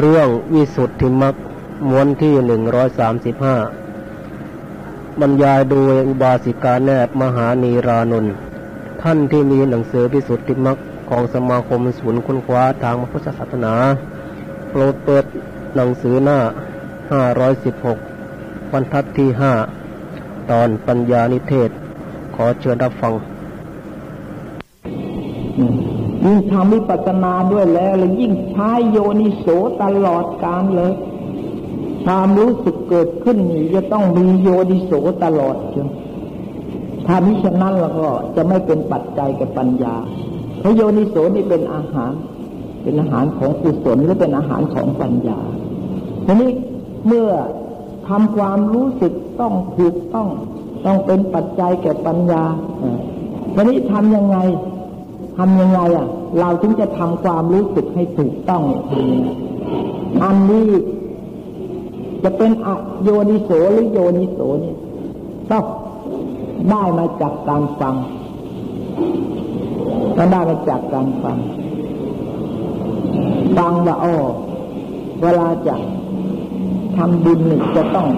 เรื่องวิสุทธิมรรคม้วนที่หนึ่งร้อยสามสิบห้าบรรยายโดยอุบาสิกาแนบมหานีรานนท์ท่านที่มีหนังสือวิสุทธิมรรคของสมาคมศูนย์ค้นคว้าทางพุทธศาสนาโปรดเปิดหนังสือหน้าห้าร้อยสิบหกบรรทัดที่ห้าตอนปัญญานิเทศ ขอเชิญรับฟัง ยิ่งทำวิปัสสนาด้วยแล้วเลยยิ่งใช้โยนิโสตลอดการเลย ความรู้สึกเกิดขึ้นนี่จะต้องมีโยนิโสตลอดเชียวถ้ามิฉะนั้นแล้วก็จะไม่เป็นปัจจัยกับปัญญาเพราะโยนิโสนี่เป็นอาหาร เป็นอาหารของกุศลหรือเป็นอาหารของปัญญาทีนี้เมื่อทำความรู้สึกต้องถูกต้องต้องเป็นปัจจัยแก่ปัญญาทีนี้ทำยังไง ทำยังไงอะ เราถึงจะทำความรู้สึกให้ถูกต้องอันนี้จะเป็นอโยนิโสหรือโยนิโสเนี่ยต้องได้มาจากการฟังก็ได้มาจากการฟัง ฟังว่าอ๋อเวลาจะทำบุญนี่จะต้อง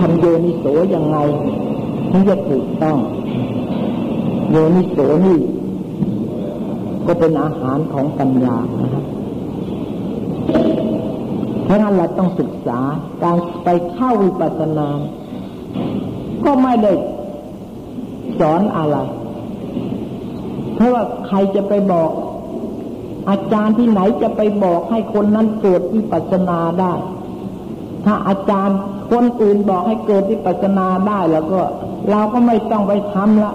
ทำโยนิโสยังไงถึงจะถูกต้อง โยนิโสนี่ ก็เป็นอาหารของปัญญานะครับเพราะนั้นเราต้องศึกษาการไปเข้าวิปัสสนา ก็ไม่ได้สอนอะไร เพราะว่าใครจะไปบอก อาจารย์ที่ไหนจะไปบอกให้คนนั้นเกิดวิปัสสนาได้ ถ้าอาจารย์คนอื่นบอกให้เกิดวิปัสสนาได้แล้วก็ เราก็ไม่ต้องไปทำละ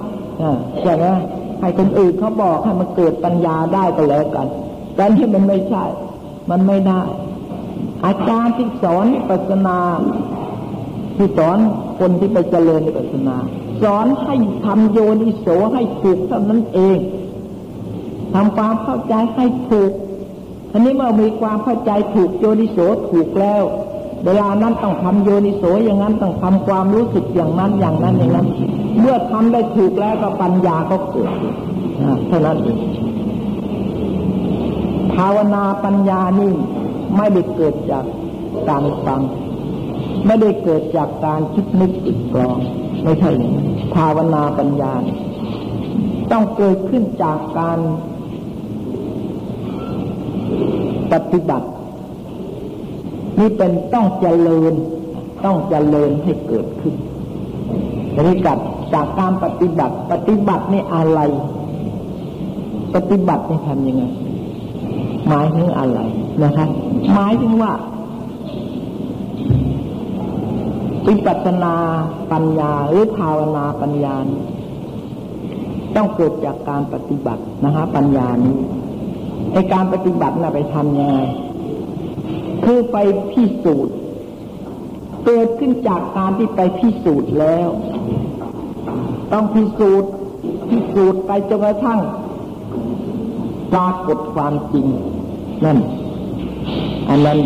ใช่ไหม ให้คนอื่นเขาบอกให้มันเกิดปัญญาได้ก็แล้วกันแต่ที่มันไม่ใช่ มันไม่ได้ อาจารย์ที่สอนปัสนาที่สอนคนที่ไปเจริญปัสนา สอนให้ทำโยนิโสให้ถูกเท่านั้นเองทำความเข้าใจให้ถูกทีนี้เมื่อมีความเข้าใจถูกโยนิโสถูกแล้ว เวลานั้นต้องทำโยนิโสอย่างนั้นต้องทำความรู้สึกอย่างนั้นอย่างนั้นอย่างนั้น เมื่อทำได้ถูกแล้วก็ปัญญาก็เกิดเท่านั้นเองภาวนาปัญญานี่ไม่ได้เกิดจากการฟัง ไม่ได้เกิดจากการคิดนึกอิดกรอง ไม่ใช่ภาวนาปัญญา ต้องเกิดขึ้นจากการปฏิบัติ นี่เป็นต้องเจริญต้องเจริญให้เกิดขึ้นบริกัด จากการปฏิบัติ ปฏิบัตินี่อะไร ปฏิบัตินี่ทำยังไง หมายถึงอะไรนะครับหมายถึงว่าวิปัสนาปัญญาหรือภาวนาปัญญา ต้องเกิดจากการปฏิบัตินะฮะปัญญานี้ไอการปฏิบัติน่ะไปทำยังไงคือไปพิสูจน์ เกิดขึ้นจากการที่ไปพิสูจน์แล้ว ต้องพิสูจน์พิสูจน์ไปจนกระทั่งปรากฏความจริง นั่น อันนั้น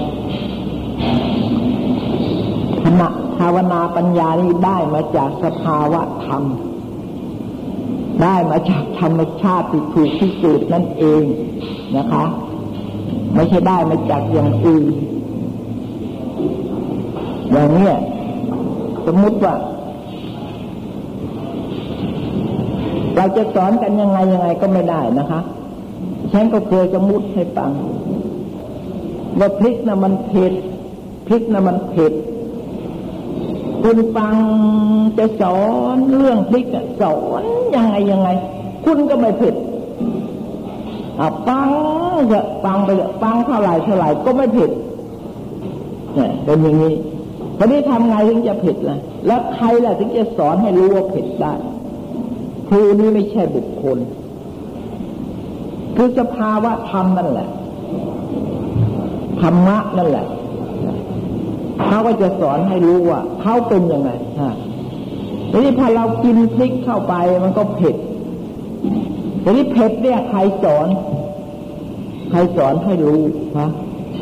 ขณะภาวนาปัญญานี้ได้มาจากสภาวะธรรม ได้มาจากธรรมชาติที่ถูกพิสูจน์นั่นเองนะคะ ไม่ใช่ได้มาจากอย่างอื่นอย่างนี้สมมติว่า เราจะสอนกันยังไงยังไงก็ไม่ได้นะคะ ฉันก็เคยสมมุติให้ฟังว่าพริกนะมันเผ็ดพริกนะมันเผ็ดคุณฟังจะสอนเรื่องพริกสอนยังไงยังไง คุณก็ไม่ผ็ดฟังเถอะฟังไปฟังเท่าไหร่เท่าไหร่ก็ไม่ผิดเนี่ยเป็นอย่างนี้ทีนี้ทำไงถึงจะผิดล่ะ แล้วใครล่ะถึงจะสอนให้รู้ว่าผิดได้ ครูนี้ไม่ใช่บุคคล คือสภาวะธรรมนั่นแหละธรรมะนั่นแหละเขาก็จะสอนให้รู้ว่าเขาเป็นยังไงฮะทีนี้พอเรากินพริกเข้าไปมันก็เผ็ดทีนี้เผ็ดเนี่ยใครสอน ใครสอนให้รู้ฮะ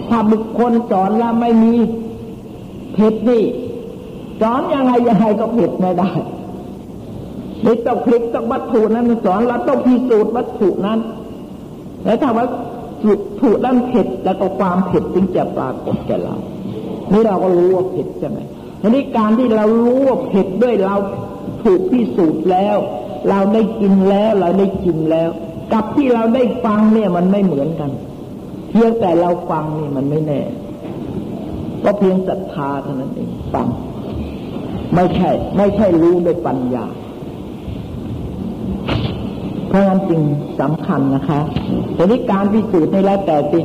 ถ้าบุคคลสอนแล้วไม่มีเผ็ดนี่สอนยังไงยังไงก็เผ็ดไม่ได้ ไม่ต้องพลิกต้องวัตถุนั้นสอนเราต้องพิสูจน์วัตถุนั้น แล้วถ้าว่าถูกด้านเผ็ดแล้วก็ความเผ็ดจึงจะปรากฏแก่เรา นี่เราก็รู้ว่าเผ็ดใช่ไหมทีนี้การที่เรารู้ว่าเผ็ดด้วยเราถูกพิสูจน์แล้ว เราได้กินแล้วเราได้กินแล้ว กับที่เราได้ฟังเนี่ยมันไม่เหมือนกัน เพียงแต่เราฟังนี่มันไม่แน่ ก็เพียงศรัทธาเท่านั้นเองฟัง ไม่ใช่ ไม่ใช่รู้ด้วยปัญญา เพราะงั้นจริงสำคัญนะคะทีนี้การพิสูจน์ในแล้วแต่สิ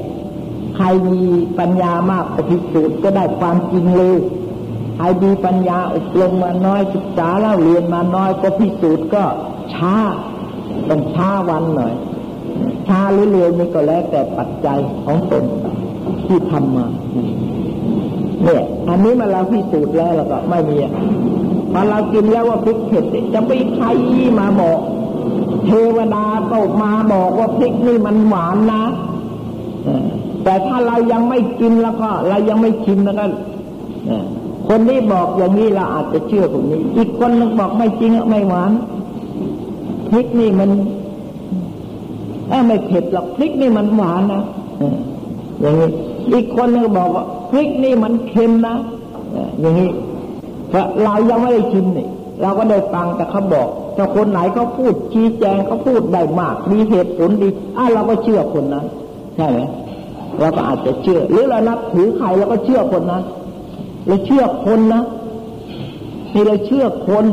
ใครมีปัญญามากก็พิสูจน์ก็ได้ความจริงเลยใครมีปัญญาอบรมมาน้อยศึกษาแล้วเรียนมาน้อยก็พิสูจน์ก็ช้าต้องช้าวันหน่อยช้าหรือเร็วนี่ก็แล้วแต่ปัจจัยของตนที่ทำมาเนี่ยอันนี้มาเราพิสูจน์แล้วแล้วก็ไม่มีพอเรากินแล้วว่าพริกเผ็ดจะไปใครมาบอก เทวดาตกมาบอกว่าพริกนี่มันหวานนะแต่ถ้าเรายังไม่กินแล้วก็เรายังไม่ชิมแล้วก็คนนี้บอกอย่างนี้เราอาจจะเชื่อคนนี้ อีกคนนึงบอกไม่จริงไม่หวานพริกนี่มันไม่เผ็ดหรอกพริกนี่มันหวานนะอย่างนี้อีกคนนึงบอกว่าพริกนี่มันเค็มนะอย่างนี้เพราะเรายังไม่ได้ชิมนี่เราก็ได้ฟังแต่เขาบอก ถ้าคนไหนเขาพูดชี้แจงเขาพูดได้มาก มีเหตุผลดีอะเราก็เชื่อคนนั้นใช่ไหมเราก็อาจจะเชื่อ หรือเรานับถือใครเราก็เชื่อคนนั้นเราเชื่อคนนะนี่เราเชื่อคน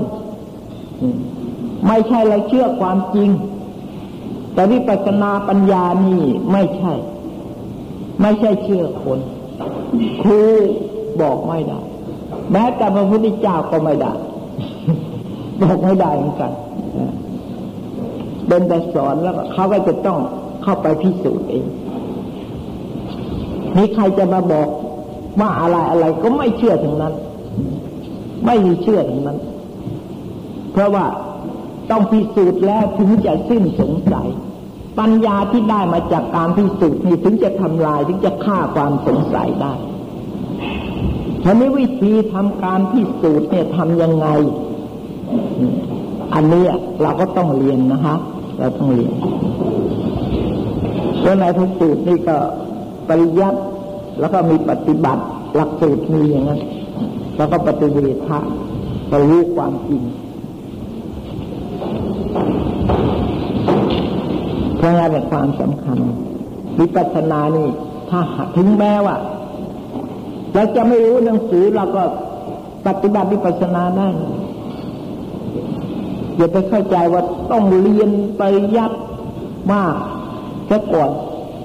ไม่ใช่เราเชื่อความจริง แต่วิปัสสนาปัญญานี่ไม่ใช่ ไม่ใช่เชื่อคนครูบอกไม่ได้แม้แต่พระพุทธเจ้าก็ไม่ได้ บอกไม่ได้เหมือนกันเป็นแต่สอนแล้วเขาก็จะต้องเข้าไปพิสูจน์เองมีใครจะมาบอกว่าอะไรอะไรก็ไม่เชื่อถึงนั้น ไม่มีเชื่อถึงนั้น เพราะว่าต้องพิสูจน์แล้วถึงจะสิ้นสงสัย ปัญญาที่ได้มาจากการพิสูจน์นี่ถึงจะทำลายถึงจะฆ่าความสงสัยได้ทีนี้วิธีทำการพิสูจน์เนี่ยทำยังไง อันนี้เราก็ต้องเรียนนะคะเราต้องเรียนแล้วในพิสูจน์นี่ก็ปริยัติแล้วก็มีปฏิบัติหลักสูตรมีอย่างนั้นแล้วก็ปฏิเวทะก็รู้ความจริงเพราะงั้นเป็นความสำคัญวิปัสสนานี่ ถ้าถึงแม้ว่าเราจะไม่รู้หนังสือเราก็ปฏิบัติวิปัสสนาได้ อย่าไปเข้าใจว่าต้องเรียนไปยัดมากแค่ก่อน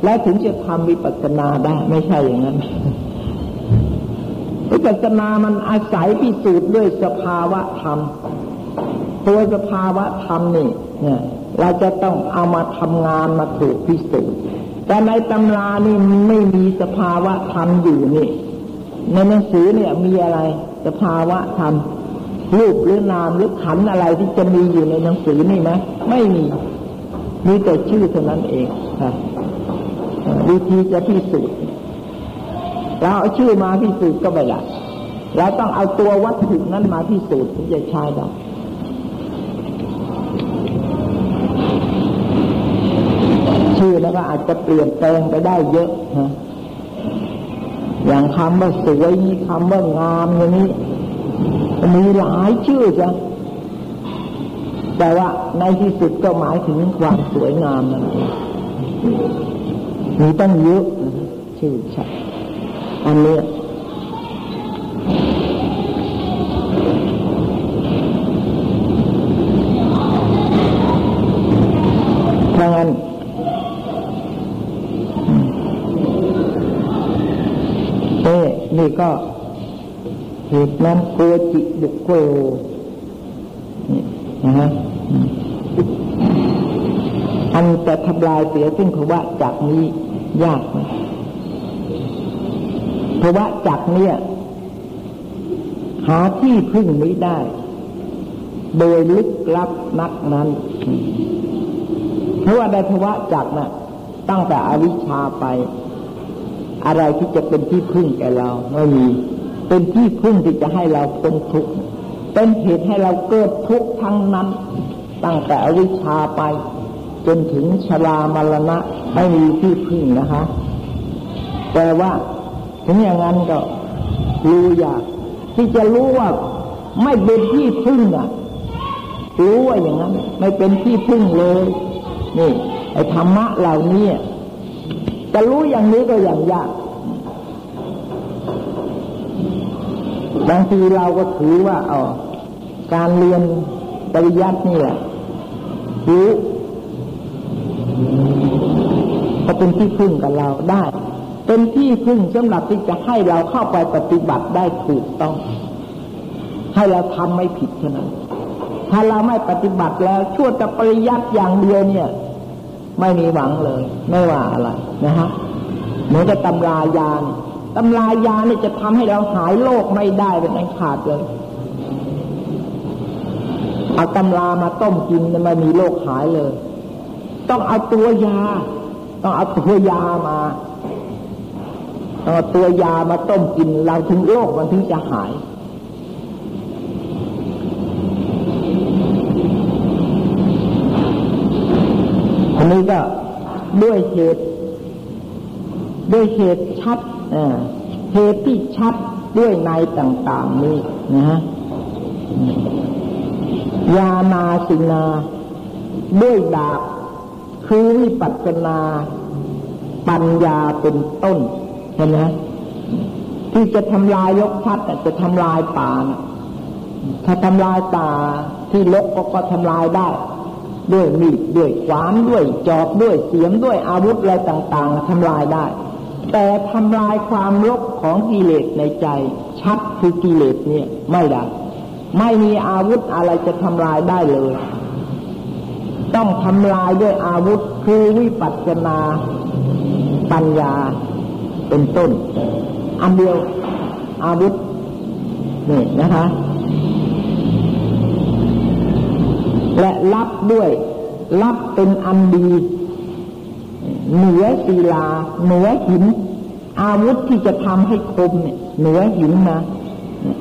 แล้วถึงจะทำวิปัสสนาได้ไม่ใช่อย่างนั้นวิปัสสนามันอาศัยพิสูจน์ด้วยสภาวะธรรม ตัวสภาวะธรรมนี่เนี่ยเราจะต้องเอามาทำงานมาถูกพิสูจน์แต่ในตำรานี่ไม่มีสภาวะธรรมอยู่นี่ ในหนังสือเนี่ยมีอะไร สภาวะธรรม รูปหรือนามหรือขันอะไรที่จะมีอยู่ในหนังสือนี่ไหมไม่มี มีแต่ชื่อเท่านั้นเองค่ะวิธีจะพิสูจน์เราเอาชื่อมาพิสูจน์ก็ไม่ได้เราต้องเอาตัววัตถุนั้นมาพิสูจน์ถึงจะใช้ได้ชื่อแล้วก็อาจจะเปลี่ยนแปลงไปได้เยอะนะอย่างคำว่าสวยคำว่างามอย่างนี้ มีหลายชื่อจ้ะแต่ว่าในที่สุดก็หมายถึงความสวยงามนั่นเองมีตั้งเยอะชื่อใช่อันนี้เพราะงั้นเอ๊นี่ก็ เหตุนั้นโกจิบุคโกนี่นะฮะอันจะทำลายเสียซึ่งภาวะจากนี้ยากไหมภาวะจากเนี่ย หาที่พึ่งไม่ได้ โดยลึกลับนักนั้น เพราะว่าในภาวะจักนะ่ะ ตั้งแต่อวิชชาไป อะไรที่จะเป็นที่พึ่งแก่เราไม่มี เป็นที่พึ่งที่จะให้เราพ้นทุกข์เป็นเหตุให้เราเกิดทุกข์ทั้งนั้น ตั้งแต่อวิชชาไป จนถึงชรามรณะไม่มีที่พึ่งนะคะ แต่ว่าถึงอย่างนั้นก็รู้อยากที่จะรู้ว่าไม่เป็นที่พึ่งอะ รู้ว่าอย่างนั้น ไม่เป็นที่พึ่งเลยนี่ไอ้ธรรมะเหล่านี้จะรู้อย่างนี้ก็อย่างยาก บางทีเราก็ถือว่าอ๋อการเรียนปริยัตินี่แหละรู้ก็เป็นที่พึ่งกับเราได้ เป็นที่พึ่งสำหรับที่จะให้เราเข้าไปปฏิบัติได้ถูกต้อง ให้เราทำไม่ผิดเท่านั้น ถ้าเราไม่ปฏิบัติแล้วชั่วจะปริยัติอย่างเดียวเนี่ย ไม่มีหวังเลย ไม่ว่าอะไรนะฮะเหมือนกับตำรายาน ตำรายาเนี่ยจะทำให้เราหายโรคไม่ได้เป็นอันขาดเลยเอาตำรามาต้มกินไม่มีโรคหายเลย ต้องเอาตัวยา ต้องเอาตัวยามาต้องเอาตัวยามาต้มกินเราถึงโรคมันถึงจะหายอันนี้ก็ด้วยเหตุ ด้วยเหตุชัด เหตุที่ชัดด้วยในต่างๆนี้นะฮะยานาสินา ด้วยดาบคือวิปัสนา ปัญญาเป็นต้นเห็นไหมที่จะทำลายยกชัดจะทำลายป่านะถ้าทำลายป่าที่ลกก็ก็ทำลายได้ ด้วยมีดด้วยขวานด้วยจอบด้วยเสียมด้วยอาวุธอะไรต่าง ๆทำลายได้ แต่ทำลายความลบของกิเลสในใจ ชัดคือกิเลสเนี่ยไม่ได้ ไม่มีอาวุธอะไรจะทำลายได้เลย ต้องทำลายด้วยอาวุธคือวิปัสสนาปัญญาเป็นต้น อันเดียวอาวุธนี่นะคะ และรับด้วย รับเป็นอันดี เหนือศิลา เหนือหิน อาวุธที่จะทำให้คมเนี่ยเหนือหินนะ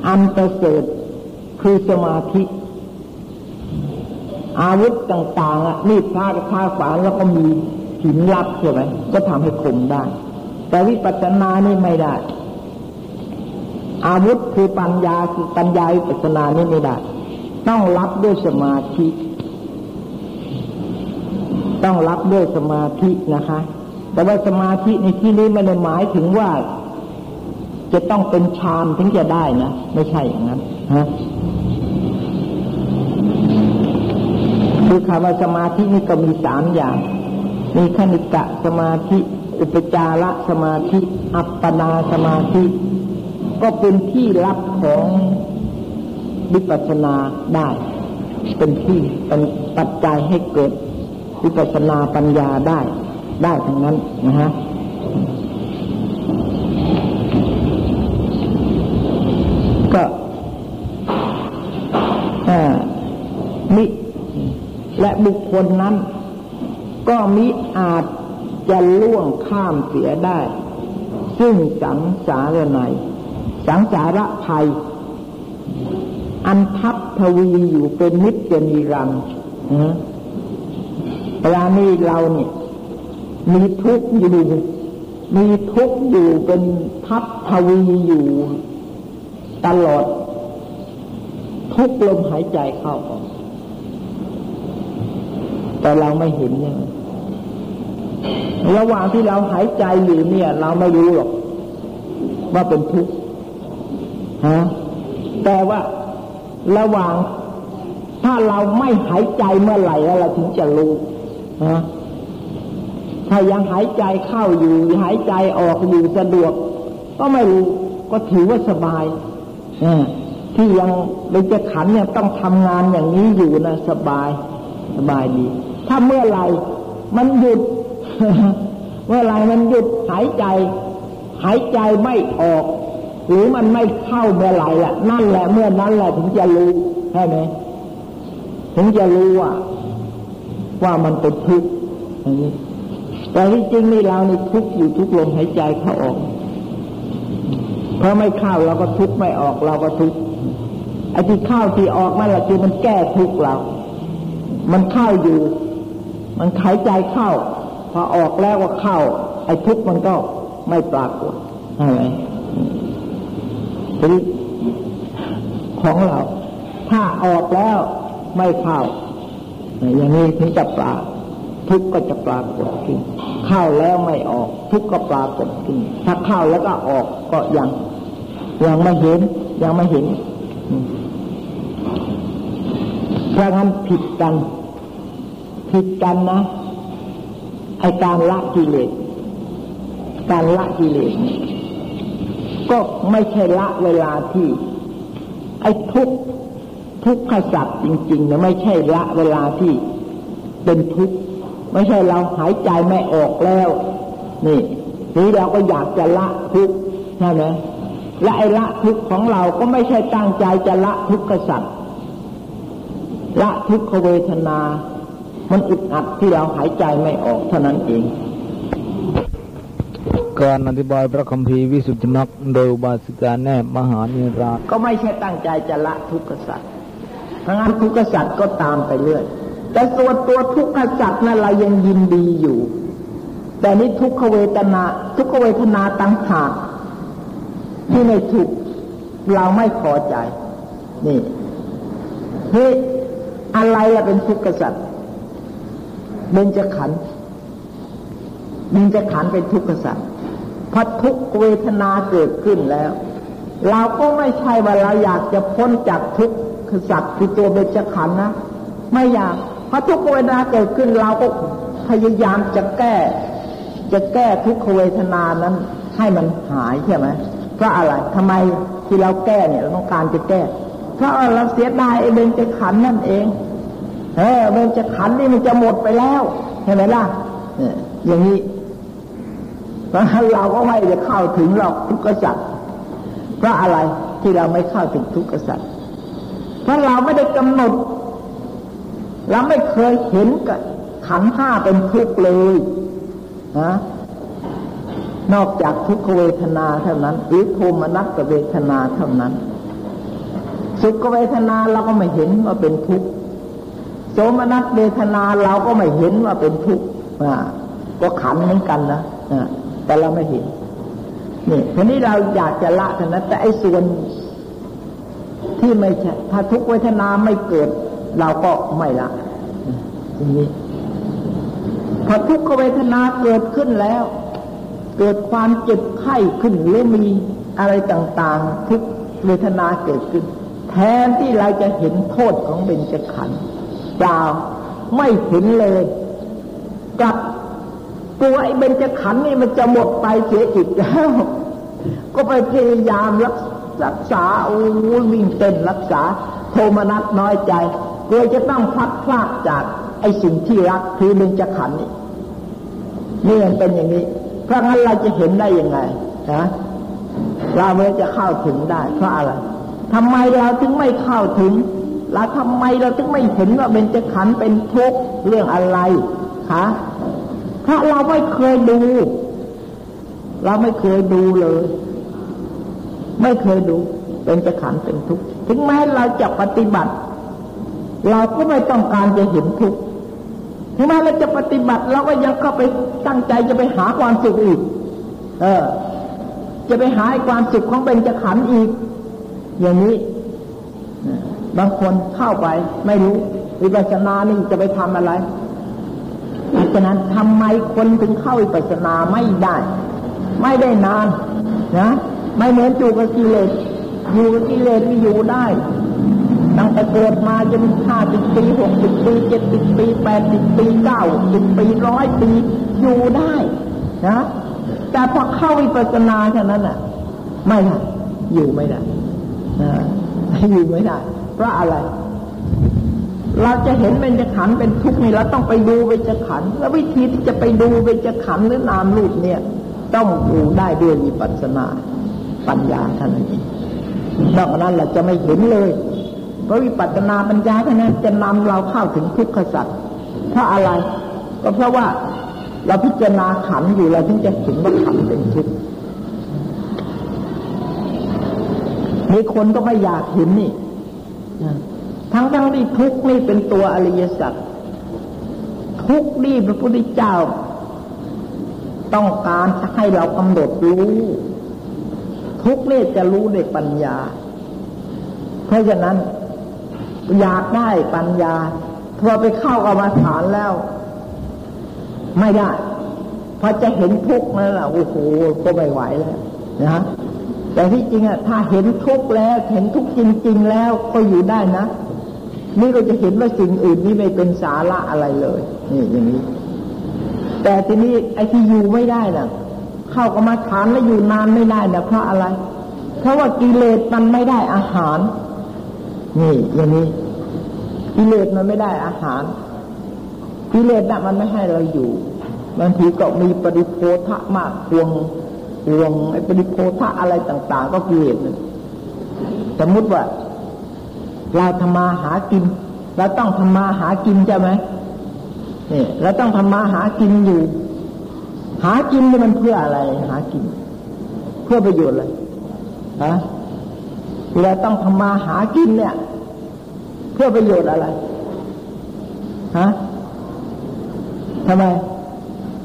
อันประเสริฐคือสมาธิ อาวุธต่างๆอะมีดพาพาฝานแล้วก็มีหินรับใช่ไหมก็ทำให้คมได้ แต่วิปัสสนานี่ไม่ได้ อาวุธคือปัญญาคือปัญญาวิปัสสนานี่ไม่ได้ ต้องรับด้วยสมาธิ ต้องรับด้วยสมาธินะคะ แต่ว่าสมาธิในที่นี้ไม่ได้หมายถึงว่า จะต้องเป็นฌานถึงจะได้นะ ไม่ใช่อย่างนั้นฮะคือคำว่าสมาธินี่ก็มีสามอย่าง มีขณิกะสมาธิ อุปจารสมาธิ อัปปนาสมาธิ ก็เป็นที่รับของวิปัสสนาได้ เป็นที่เป็นปัจจัยให้เกิด วิปัสนาปัญญาได้ ได้ทั้งนั้นนะฮะก็มิและบุคคลนั้น ก็มิอาจจะล่วงข้ามเสียได้ ซึ่งสังสารในสังสารภัย อันทับทวีอยู่เป็นนิจนิรันดร์ เวลานี้เราเนี่ย มีทุกข์อยู่ มีทุกข์อยู่เป็นทับทวีอยู่ ตลอด ทุกลมหายใจเข้าออก แต่เราไม่เห็นเนี่ยระหว่างที่เราหายใจอยู่เนี่ย เราไม่รู้หรอก ว่าเป็นทุกข์ฮะแต่ว่าระหว่างถ้าเราไม่หายใจเมื่อไหร่เราถึงจะรู้ ถ้ายังหายใจเข้าอยู่ หายใจออกอยู่สะดวก ก็ไม่รู้ก็ถือว่าสบายอที่ยังเป็นจะขันเนี่ยต้องทำงานอย่างนี้อยู่นะสบาย สบายดี ถ้าเมื่อไหร่มันหยุด เมื่อไหร่มันหยุดหายใจ หายใจไม่ออก หรือมันไม่เข้าเมื่อไหร่ละนั่นแหละเมื่อนั้นแหละถึงจะรู้ใช่ไหมถึงจะรู้ว่า ว่ามันเป็นทุกข์อย่างนี้แต่ที่จริงนี่เราในทุกข์อยู่ทุกลมหายใจเข้าออกเพราะไม่เข้าเราก็ทุกข์ไม่ออกเราก็ทุกข์ไอ้ที่เข้าที่ออกนั่นแหละคือมันแก้ทุกข์เรา มันเข้าอยู่ มันหายใจเข้า พอออกแล้วว่าเข้า ไอ้ทุกข์มันก็ไม่ปรากฏใช่ไหมทีนี้ของเรา ถ้าออกแล้วไม่เข้า อย่างนี้ถึงจะปราทุกข์ก็จะปรากฏขึ้นเข้าแล้วไม่ออก ทุกข์ก็ปรากฏขึ้นถ้าเข้าแล้วก็ออกก็ยังยังไม่เห็น ยังไม่เห็นเพราะงั้นผิดกัน ผิดกันนะไอการละกิเลสการละกิเลสก็ไม่ใช่ละเวลาที่ ไอทุก ทุกขสัตว์จริงๆนะไม่ใช่ละเวลาที่เป็นทุกข์ไม่ใช่เราหายใจไม่ออกแล้ว นี่นี่เราก็อยากจะละทุกข์ใช่ไหมและไอ้ละทุกข์ของเราก็ไม่ใช่ตั้งใจจะละทุกขสัตว์ละทุกขเวทนา มันอึดอัดที่เราหายใจไม่ออกเท่านั้นเองการอธิบายพระคัมภีร์วิสุทธิมรรคโดยบาสิกาแนบมหานิราก็ไม่ใช่ตั้งใจจะละทุกขสัตว์ เพราะงั้นทุกขสัตว์ก็ตามไปเรื่อย แต่ตัวนตัวทุกขสัตว์นั้นเรายังยินดีอยู่ แต่นี้ทุกขเวทนา ทุกขเวทนาตั้งหากที่ไม่ถูกเราไม่พอใจ นี่เฮ้อะไรละเป็นทุกขสัตว์เบญจขันธ์เบญจขันธ์เป็นทุกขสัตว์พอทุกเวทนาเกิดขึ้นแล้ว เราก็ไม่ใช่ว่าเราอยากจะพ้นจากทุกข สัตว์คือตัวเบญจขันธ์นะ ไม่อยากเพอทุกเวทนาเกิดขึ้นเราก็พยายามจะแก้ จะแก้ทุกขเวทนานั้น ให้มันหายใช่ไหมเพราะอะไรทำไมที่เราแก้เนี่ยเราต้องการจะแก้ เพราะเราเสียดายไอ้เบญจขันธ์นั่นเองเออเบญจขันธ์นี่มันจะหมดไปแล้วใช่ไหมล่ะอย่างนี้เพราะเราก็ไม่จะเข้าถึงหรอกทุกข์สัตว์เพราะอะไรที่เราไม่เข้าถึงทุกข์สัตว์ เพราะเราไม่ได้กำหนด เราไม่เคยเห็นกับขันห้าเป็นทุกข์เลยนะนอกจากทุกขเวทนาเท่านั้นหรือโทมนัสเวทนาเท่านั้น สุขเวทนาเราก็ไม่เห็นว่าเป็นทุกข์โสมนัสเวทนาเราก็ไม่เห็นว่าเป็นทุกข์ก็ขันเหมือนกันนะแต่เราไม่เห็นนี่ทีนี้เราอยากจะละเท่านั้นแต่ไอ้ส่วน ที่ไม่ใช่ถ้าทุกเวทนาไม่เกิด เราก็ไม่ละทีนี้พอทุกขเวทนาเกิดขึ้นแล้ว เกิดความเจ็บไข้ขึ้นหรือมีอะไรต่างๆ ทุกเวทนาเกิดขึ้น แทนที่เราจะเห็นโทษของเบญจขันธ์เปล่าไม่เห็นเลยกับตัวไอ้เบญจขันธ์นี่มันจะหมดไปเสียอีกแล้ว ก็ไปพยายามรักษาโอ้วิ่งเต้นรักษา โทมนัสน้อยใจกลัวจะต้องพัดพลาดจากไอ้สิ่งที่รักคือเบญจขันธ์นี่นี่มันเป็นอย่างนี้ เพราะงั้นเราจะเห็นได้ยังไงนะเราเมื่อจะเข้าถึงได้ เพราะอะไรทำไมเราถึงไม่เข้าถึงเราทำไมเราถึงไม่เห็นว่าเบญจขันธ์เป็นทุกข์เรื่องอะไรคะเพราะเราไม่เคยดู เราไม่เคยดูเลย ไม่เคยดูเป็นจะขันเป็นทุกข์ถึงแม้เราจะปฏิบัติ เราก็ไม่ต้องการจะเห็นทุกข์ถึงแม้เราจะปฏิบัติเราก็ยังเข้าไปตั้งใจจะไปหาความสุขอีก เออ จะไปหาความสุขของเบญจขันอีก อย่างนี้บางคนเข้าไปไม่รู้วิปัสสนานี่จะไปทำอะไรเพราะฉะนั้นทำไมคนถึงเข้าวิปัสสนาไม่ได้ ไม่ได้นานนะ ไม่เหมือนจูกับกิเลสอยู่กับกิเลสที่อยู่ได้ตั้งแต่เกิดมาจนห้าสิบปีหกสิบปีเจ็ดสิบปีแปดสิบปีเก้าสิบปีร้อยปีอยู่ได้นะแต่พอเข้าวิปัสสนาแค่นั้นอะ ไม่ได้อยู่ไม่ได้นะอยู่ไม่ได้เพราะอะไร เราจะเห็นเป็นจะขันเป็นทุกข์นี่เราต้องไปดูเป็นจะขัน แล้ววิธีที่จะไปดูเป็นจะขันหรือนามรูปเนี่ย ต้องดูได้ด้วยวิปัสสนา ปัญญาเท่านนี้นอกนั้นเราจะไม่เห็นเลยเพราะวิปัสสนาปัญญาเท่านั้นจะนำเราเข้าถึงทุกขสัตว์เพราะอะไร ก็เพราะว่าเราพิจารณาขันอยู่เราถึงจะเห็นว่าขันเป็นทุกข์มีคนก็ไม่อยากเห็นนี่ทั้งทั้งที่ทุกข์นี่เป็นตัวอริยสัจทุกข์นี่พระพุทธเจ้า ต้องการจะให้เรากำหนดรู้ ทุกเนี่ยจะรู้ด้วยปัญญา เพราะฉะนั้น อยากได้ปัญญาพอไปเข้ากรรมฐานแล้ว ไม่ได้พอจะเห็นทุกข์นั่นแหละโอ้โหก็ไม่ไหวแล้วนะแต่ที่จริงอะถ้าเห็นทุกข์แล้ว เห็นทุกข์จริง ๆ แล้วก็อยู่ได้นะนี่ก็จะเห็นว่าสิ่งอื่นนี่ไม่เป็นสาระอะไรเลย นี่อย่างนี้ แต่ทีนี้ไอ้ที่อยู่ไม่ได้น่ะ เข้ากรรมาฐานแล้วอยู่นานไม่ได้นะเพราะอะไร เพราะว่ากิเลสมันไม่ได้อาหาร นี่อย่างนี้ กิเลสมันไม่ได้อาหาร กิเลสน่ะมันไม่ให้เราอยู่บางทีก็มีปริโพธะมากพวงพวงไอ้ปริโพธะอะไรต่าง ๆ ก็กิเลสสมมติว่า เราทำมาหากินเราต้องทำมาหากินใช่ไหมนี่เราต้องทำมาหากินอยู่ หากินนี่มันเพื่ออะไร หากิน เพื่อประโยชน์อะไรฮะเราต้องทำมาหากินเนี่ย เพื่อประโยชน์อะไรฮะทำไม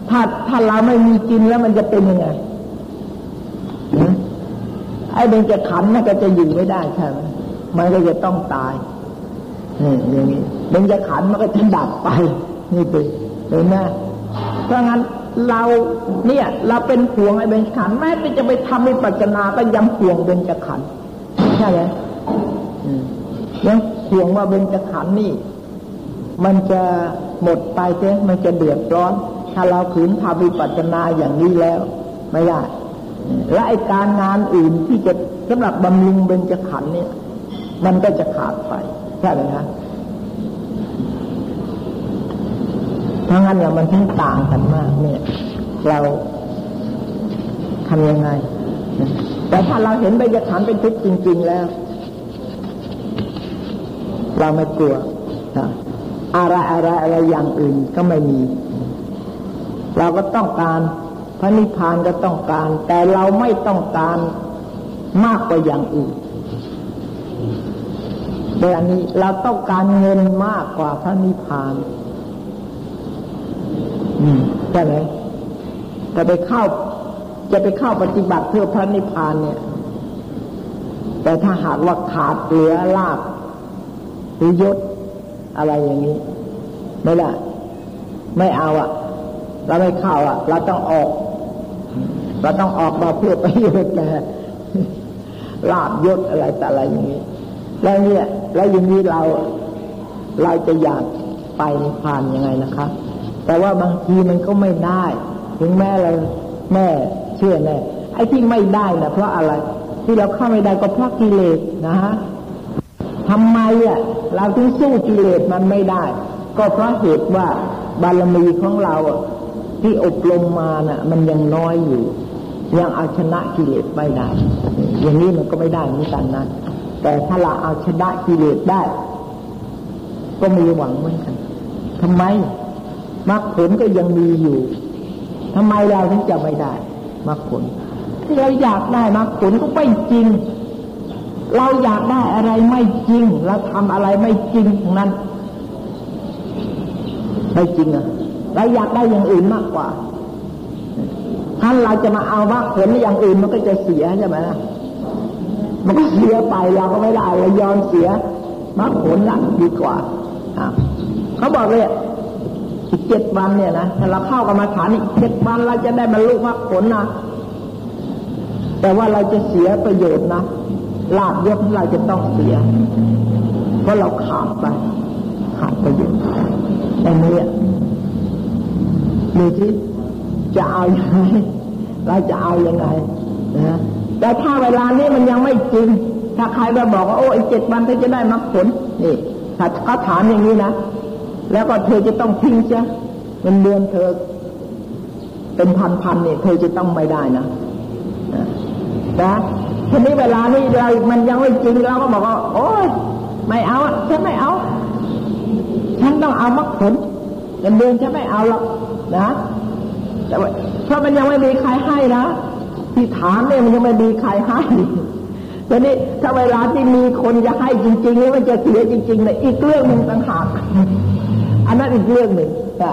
ถ้าถ้าเราไม่มีกินแล้วมันจะเป็นยังไงไอ้เบญจะขันมันก็จะอยู่ไม่ได้ใช่ไหมมันก็จะต้องตายนี่อย่างนี้เบญจะขันมันก็จะดับไป นี่เป็นเห็นไหมเพราะงั้น เราเนี่ย เราเป็นห่วงไอ้เบญจขันแม้จะไปทำวิปัสสนาก็ยังห่วงเบญจขันใช่ไหมยังห่วงว่าเบญจขันนี่ มันจะหมดไปเจ๊มันจะเดือดร้อน ถ้าเราขืนทำวิปัสสนาอย่างนี้แล้ว ไม่ได้และไอการงานอื่นที่จะสำหรับบำรุงเบญจขันธ์เนี่ย มันก็จะขาดไปใช่ไหมคะทั้งนั้นเนี่ยมันทั้งต่างกันมากเนี่ย เราทำยังไง แต่ถ้าเราเห็นเบญจขันเป็นทุกข์จริง ๆแล้ว เราไม่กลัวอะไรอะไรอะไรอย่างอื่นก็ไม่มี เราก็ต้องการพระนิพพานก็ต้องการ แต่เราไม่ต้องการมากกว่าอย่างอื่นเดี๋ยวนี้เราต้องการเงินมากกว่าพระนิพพาน อืมใช่ไหมจะไปเข้า จะไปเข้าปฏิบัติเพื่อพระนิพพานเนี่ย แต่ถ้าหากว่าขาดเหลือลาบหรือยศอะไรอย่างนี้ ไม่ละไม่เอาอะเราไม่เข้าอะ เราต้องออก เราต้องออกมาเพื่อประโยชน์แก่ลาบยศอะไรแต่อะไรอย่างนี้ แล้วเนี่ย แล้วอย่างนี้เราเราจะอยากไปในพานยังไงนะคะ แต่ว่าบางทีมันก็ไม่ได้ ถึงแม้เราแม่เชื่อแน่ไอ้ที่ไม่ได้นะเพราะอะไร ที่เราเข้าไม่ได้ก็เพราะกิเลสนะฮะทำไมอะเราถึงสู้กิเลสมันไม่ได้ ก็เพราะเหตุว่าบารมีของเราที่อบรมมานะ่ะ มันยังน้อยอยู่ ยังเอาชนะกิเลสไม่ได้ อย่างนี้มันก็ไม่ได้เหมือนกันนะแต่ถ้าเราเอาชนะกิเลสได้ ก็มีหวังเหมือนกันทำไม มรรคผลก็ยังมีอยู่ทำไมเราถึงจะไม่ได้มรรคผล ที่เราอยากได้มรรคผลก็ไม่จริง เราอยากได้อะไรไม่จริงเราทำอะไรไม่จริงทั้งนั้น ไม่จริงอะเราอยากได้อย่างอื่นมากกว่าถ้าเราจะมาเอาว่าผลอย่างอื่นมันก็จะเสียใช่ไหมล่ะมันก็เสียไปเราก็ไม่ได้เรายอมเสียมรรคผลละดีกว่าเขาบอกเลย อีกเจ็ดวันเนี่ยนะถ้าเราเข้ากันมาฐานอีกเจ็ดวันเราจะได้บรรลุมรรคผลนะแต่ว่าเราจะเสียประโยชน์นะลาบยศเราจะต้องเสีย เพราะเราขาดไปขาดประโยชน์แต่เนี้ดูที่จะเอาอยัางไงเราจะเอาอยัางไงนะแต่ถ้าเวลานี้มันยังไม่จริง ถ้าใครมาบอกว่าโอ้ไอเจ็ดวันเธอจะได้มรรคผลนี่ถ้าเขาถามอย่างนี้นะ แล้วก็เธอจะต้องทิ้งใช่เงินเดือนเธอ เป็นพันๆเนี่ยเธอจะต้องไม่ได้นะนะทีนี้เวลานี้เรามันยังไม่จริงเราก็บอกว่าโอ้ยไม่เอาฉันไม่เอา ฉันต้องเอามรรคผลเงินเดือนฉันไม่เอาหรอกนะแต่ว่าเพราะมันยังไม่มีใครให้นะที่ถามเนี่ยมันยังไม่มีใครให้ทีนี้ถ้าเวลาที่มีคนจะให้จริงๆนี่มันจะเสียจริงๆเลยอีกเรื่องหนึ่งต่างหาก อันนั้นอีกเรื่องหนึ่งแต่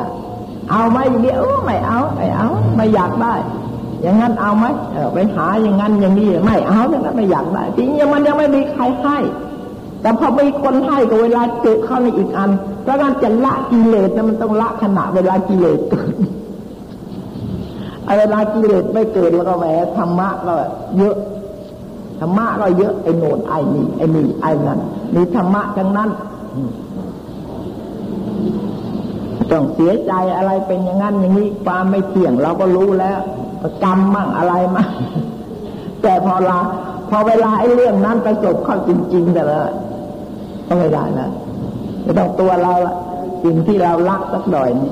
เอาไหมอย่างนี้เออไม่เอาไม่เอาไม่อยากได้ อย่างนั้นเอาไหมไปหาอย่างนั้นอย่างนี้ไม่เอาอย่างนั้นไม่อยากได้จริงๆมันยังไม่มีใครให้ แต่พอมีคนให้ก็เวลาเจอเข้าในอีกอันเพราะการจะละกิเลสนะมันต้องละขณะเวลากิเลสเกิดเวลากิเลสไม่เกิดแล้วก็แหมธรรมะก็เยอะธรรมะก็เยอะไอ้โนนไอ้นี่ไอ้นี่ไอ้นั่นมีธรรมะทั้งนั้น ต้องเสียใจอะไรเป็นอย่างนั้นอย่างนี้ความไม่เที่ยงเราก็รู้แล้วกรรมมั่งอะไรมั่งแต่พอลาพอเวลาไอ้เรื่องนั้นประสบเข้าจริงๆแต่ละก็ไม่ได้นะไม่ต้องตัวเราละสิ่งที่เรารักสักหน่อยนี่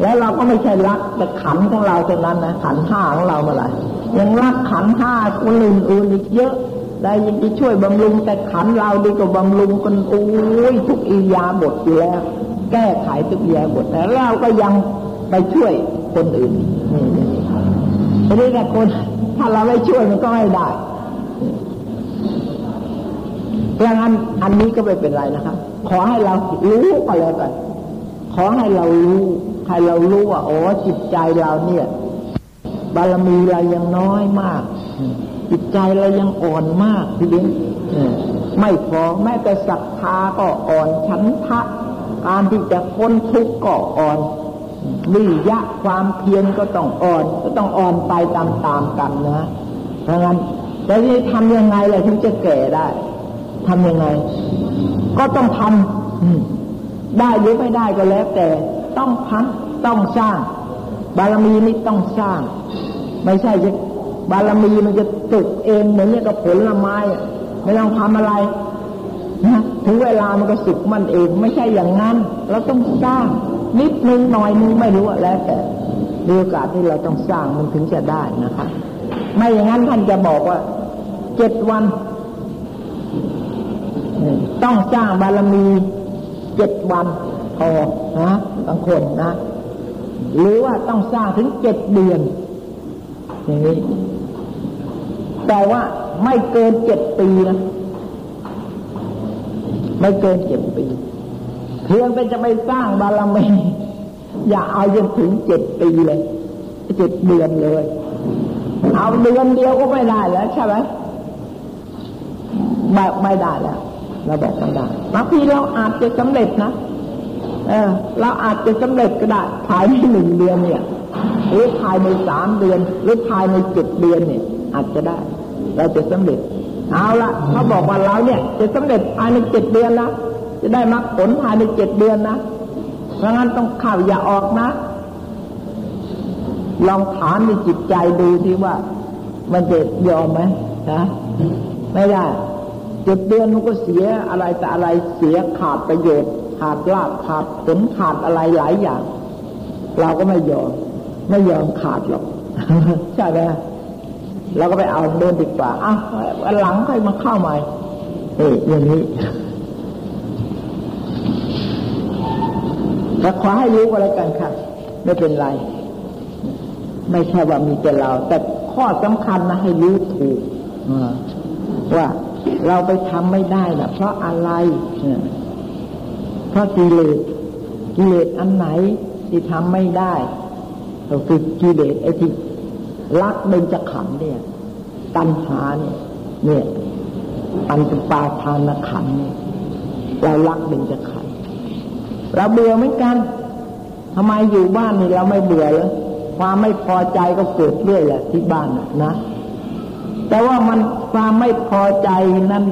แล้วเราก็ไม่ใช่รักแต่ขันของเราเท่านั้นนะขันห้าของเราเมื่อไหร่ยังรักขันห้าคนอื่นๆอีกเยอะได้ยังจะช่วยบำรุงแต่ขันเราดีกว่าบำรุงกันโอ้ยทุกอียาบทอยู่แล้ว แก้ไขทุกอียาบทแต่เราก็ยังไปช่วยคนอื่นนี่นี่ไม่ได้แต่คนถ้าเราไม่ช่วยมันก็ไม่ได้ดังนั้นอันนี้ก็ไม่เป็นไรนะครับ ขอให้เรารู้ก็แล้วกันขอให้เรารู้ให้เรารู้ว่าโอ้จิตใจเราเนี่ย บารมีเรายังน้อยมาก จิตใจเรายังอ่อนมากทีเดียวไม่พอแม้แต่ศรัทธาก็อ่อนฉันทะ การที่จะพ้นทุกข์ก็อ่อนวิยะความเพียรก็ต้องอ่อน ก็ต้องอ่อนไปตามๆกันนะเพราะงั้นจะทำยังไงล่ะถึงจะแก่ได้ทำยังไง ก็ต้องทำได้หรือไม่ได้ก็แล้ว แต่ต้องทำต้องสร้าง บารมีนี่ต้องสร้าง ไม่ใช่จะบารมีมันจะตุกเองเหมือนองกับผลไม้ไม่ต้องทำอะไร นะถึงเวลามันก็สุกมันเองไม่ใช่อย่างนั้น เราต้องสร้าง นิดนึงหน่อยนึงไม่รู้แล้วแต่มีโอกาสที่เราต้องสร้างมันถึงจะได้นะคะ ไม่อย่างนั้นท่านจะบอกว่าเจ็ดวัน ต้องจ้างบารมีเจ็ดวันพอนะบางคนนะ หรือว่าต้องสร้างถึงเจ็ดเดือนอย่างนี้แต่ว่าไม่เกินเจ็ดปีนะ ไม่เกินเจ็ดปีเพียงแต่จะไปสร้างบารมีอย่าเอาจนถึงเจ็ดปีเลยเจ็ดเดือนเลย เอาเดือนเดียวก็ไม่ได้แล้วใช่ไหมแบบไม่ได้แล้วเราบอกไม่ได้บางทีเราอาจจะสำเร็จนะเออเราอาจจะสำเร็จก็ได้ภายในหนึ่งเดือนเนี่ยหรือภายในสามเดือน หรือภายในเจ็ดเดือนเนี่ย อาจจะได้ เราจะสำเร็จ เอาละเขาบอกว่าเราเนี่ย จะสำเร็จภายในเจ็ดเดือนละจะได้มรรคผลภายในเจ็ดเดือนนะเพราะงั้นต้องข่าวอย่าออกนะ ลองถามในจิตใจดูที่ว่า มันจะยอมไหมนะไม่ได้เจ็ดเดือนมันก็เสียอะไรแต่อะไรเสียขาดประโยชน์ขาดลาภขาดผลขาดอะไรหลายอย่าง เราก็ไม่ยอม ไม่ยอมขาดหรอกใช่ไหม เราก็ไปเอาเดินดีกว่าอ้าวหลังค่อยมาเข้าใหม่เอ้ยอย่างนี้แต่ขอให้รู้อะไรกันค่ะ ไม่เป็นไร ไม่ใช่ว่ามีแต่เรา แต่ข้อสำคัญนะให้รู้ถูกว่าเราไปทำไม่ได้นะเพราะอะไรเพราะกิเลสกิเลสอันไหนที่ทำไม่ได้ก็คือกิเลสไอ้ที่ รักเบญจขันธ์เนี่ยตัณหาเนี่ย เนี่ยปัญจปาทานขันธ์เนี่ยเรารักเบญจขันธ์เราเบื่อเหมือนกันทำไมอยู่บ้านนี่เราไม่เบื่อเลยความไม่พอใจก็เกิดเรื่อยแหละที่บ้านนะแต่ว่ามันความไม่พอใจนั้น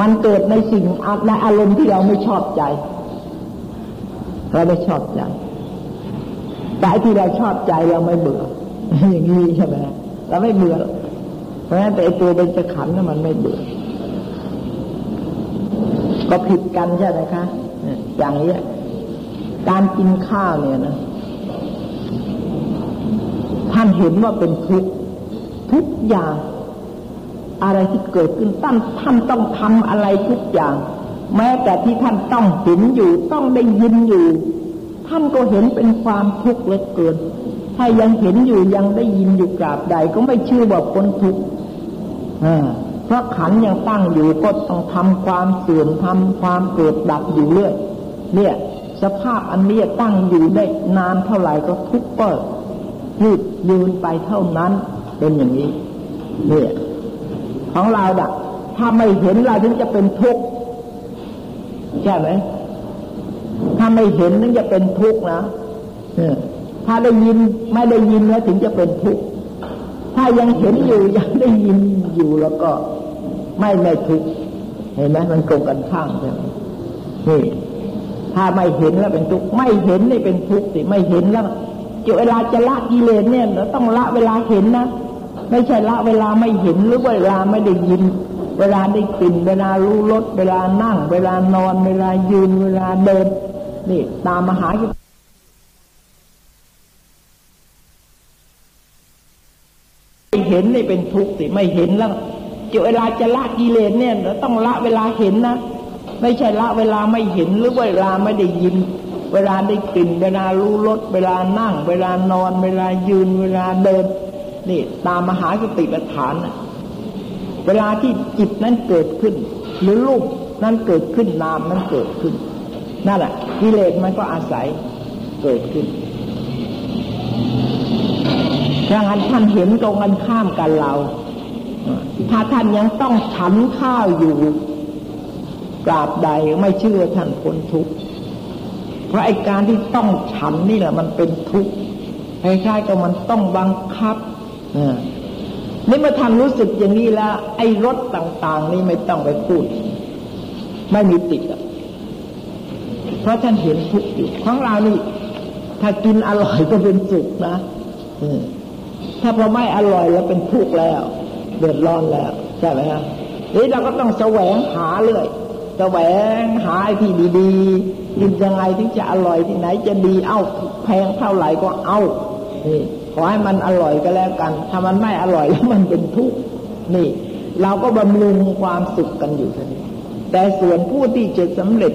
มันเกิดในสิ่งในอารมณ์ที่เราไม่ชอบใจ เราไม่ชอบใจแต่ที่เราชอบใจเราไม่เบื่อ อย่างนี้ใช่ไหมเราไม่เบื่อ เพราะฉะนั้นแต่ตัวเป็นจะขันนั้นมันไม่เบื่อ ก็ผิดกันใช่ไหมคะอย่างนี้การกินข้าวเนี่ยนะท่านเห็นว่าเป็นทุกทุกอย่าง อะไรที่เกิดขึ้นท่านท่านต้องทำอะไรทุกอย่าง แม้แต่ที่ท่านต้องเห็นอยู่ ต้องได้ยินอยู่ ท่านก็เห็นเป็นความทุกข์เหลือเกิน ถ้ายังเห็นอยู่ยังได้ยินอยู่กราบใด ก็ไม่ชื่อว่าพ้นทุกข์เพราะขันยังตั้งอยู่ก็ต้องทำความเสื่อมทำความเกิดดับอยู่เรื่อยเนี่ย สภาพอันนี้ตั้งอยู่ได้นานเท่าไหร่ก็ทุกข์ก็ยืดยืนไปเท่านั้นเป็นอย่างนี้เนี่ยของเราดักถ้าไม่เห็นเราถึงจะเป็นทุกข์ใช่ไหมถ้าไม่เห็นถึงจะเป็นทุกข์นะ ถ้าได้ยินไม่ได้ยินแล้วถึงจะเป็นทุกข์ถ้ายังเห็นอยู่ยังได้ยินอยู่แล้วก็ไม่ไม่ทุกข์เห็นไหมมันตรงกันข้ามใช่ไหมนี่ถ้าไม่เห็นแล้วเป็นทุกข์ไม่เห็นนี่เป็นทุกข์สิไม่เห็นแล้วจะเวลาจะละกิเลสเนี่ยเราต้องละเวลาเห็นนะไม่ใช่ละเวลาไม่เห็นหรือเวลาไม่ได้ยิน เวลาได้กลิ่นเวลารู้รสเวลานั่ง เวลานอน เวลายืนเวลาเดินนี่ตามมหาไม่ เห็นนี่เป็นทุกข์สิไม่เห็นแล้วจะเวลาจะละกิเลสเนี่ยเราต้องละเวลาเห็นนะไม่ใช่ละเวลาไม่เห็นหรือเวลาไม่ได้ยิน เวลาได้กลิ่นเวลารู้รสเวลานั่ง เวลานอน เวลายืน เวลาเดินนี่ตามมหาสติปัฏฐานนะเวลาที่จิตนั้นเกิดขึ้น หรือรูปนั้นเกิดขึ้นนามนั้นเกิดขึ้นนั่นแหละกิเลสมันก็อาศัยเกิดขึ้น ดังนั้นท่านเห็นตรงกันข้ามกันเรา ถ้าท่านยังต้องฉันข้าวอยู่กราบใดไม่เชื่อท่านพ้นทุกข์เพราะไอการที่ต้องฉันนี่แหละมันเป็นทุกข์คล้ายๆกับมันต้องบังคับนี่เมื่อท่านรู้สึกอย่างนี้แล้วไอ้รสต่าง ๆ นี่ไม่ต้องไปพูด ไม่มีติดเพราะท่านเห็นทุกข์อยู่ของเรานี่ถ้ากินอร่อยก็เป็นสุขนะ ถ้าพอไม่อร่อยแล้วเป็นทุกข์แล้ว เดือดร้อนแล้วใช่ไหมครับนี่เราก็ต้องแสวงหาเลยแสวงหาที่ดีๆกินยังไงถึงจะอร่อยที่ไหนจะดีเอ้าแพงเท่าไหร่ก็เอานี่ขอให้มันอร่อยก็แล้วกัน ถ้ามันไม่อร่อยแล้วมันเป็นทุกข์นี่ เราก็บำรุงความสุขกันอยู่ท่านี้แต่ส่วนผู้ที่จะสำเร็จ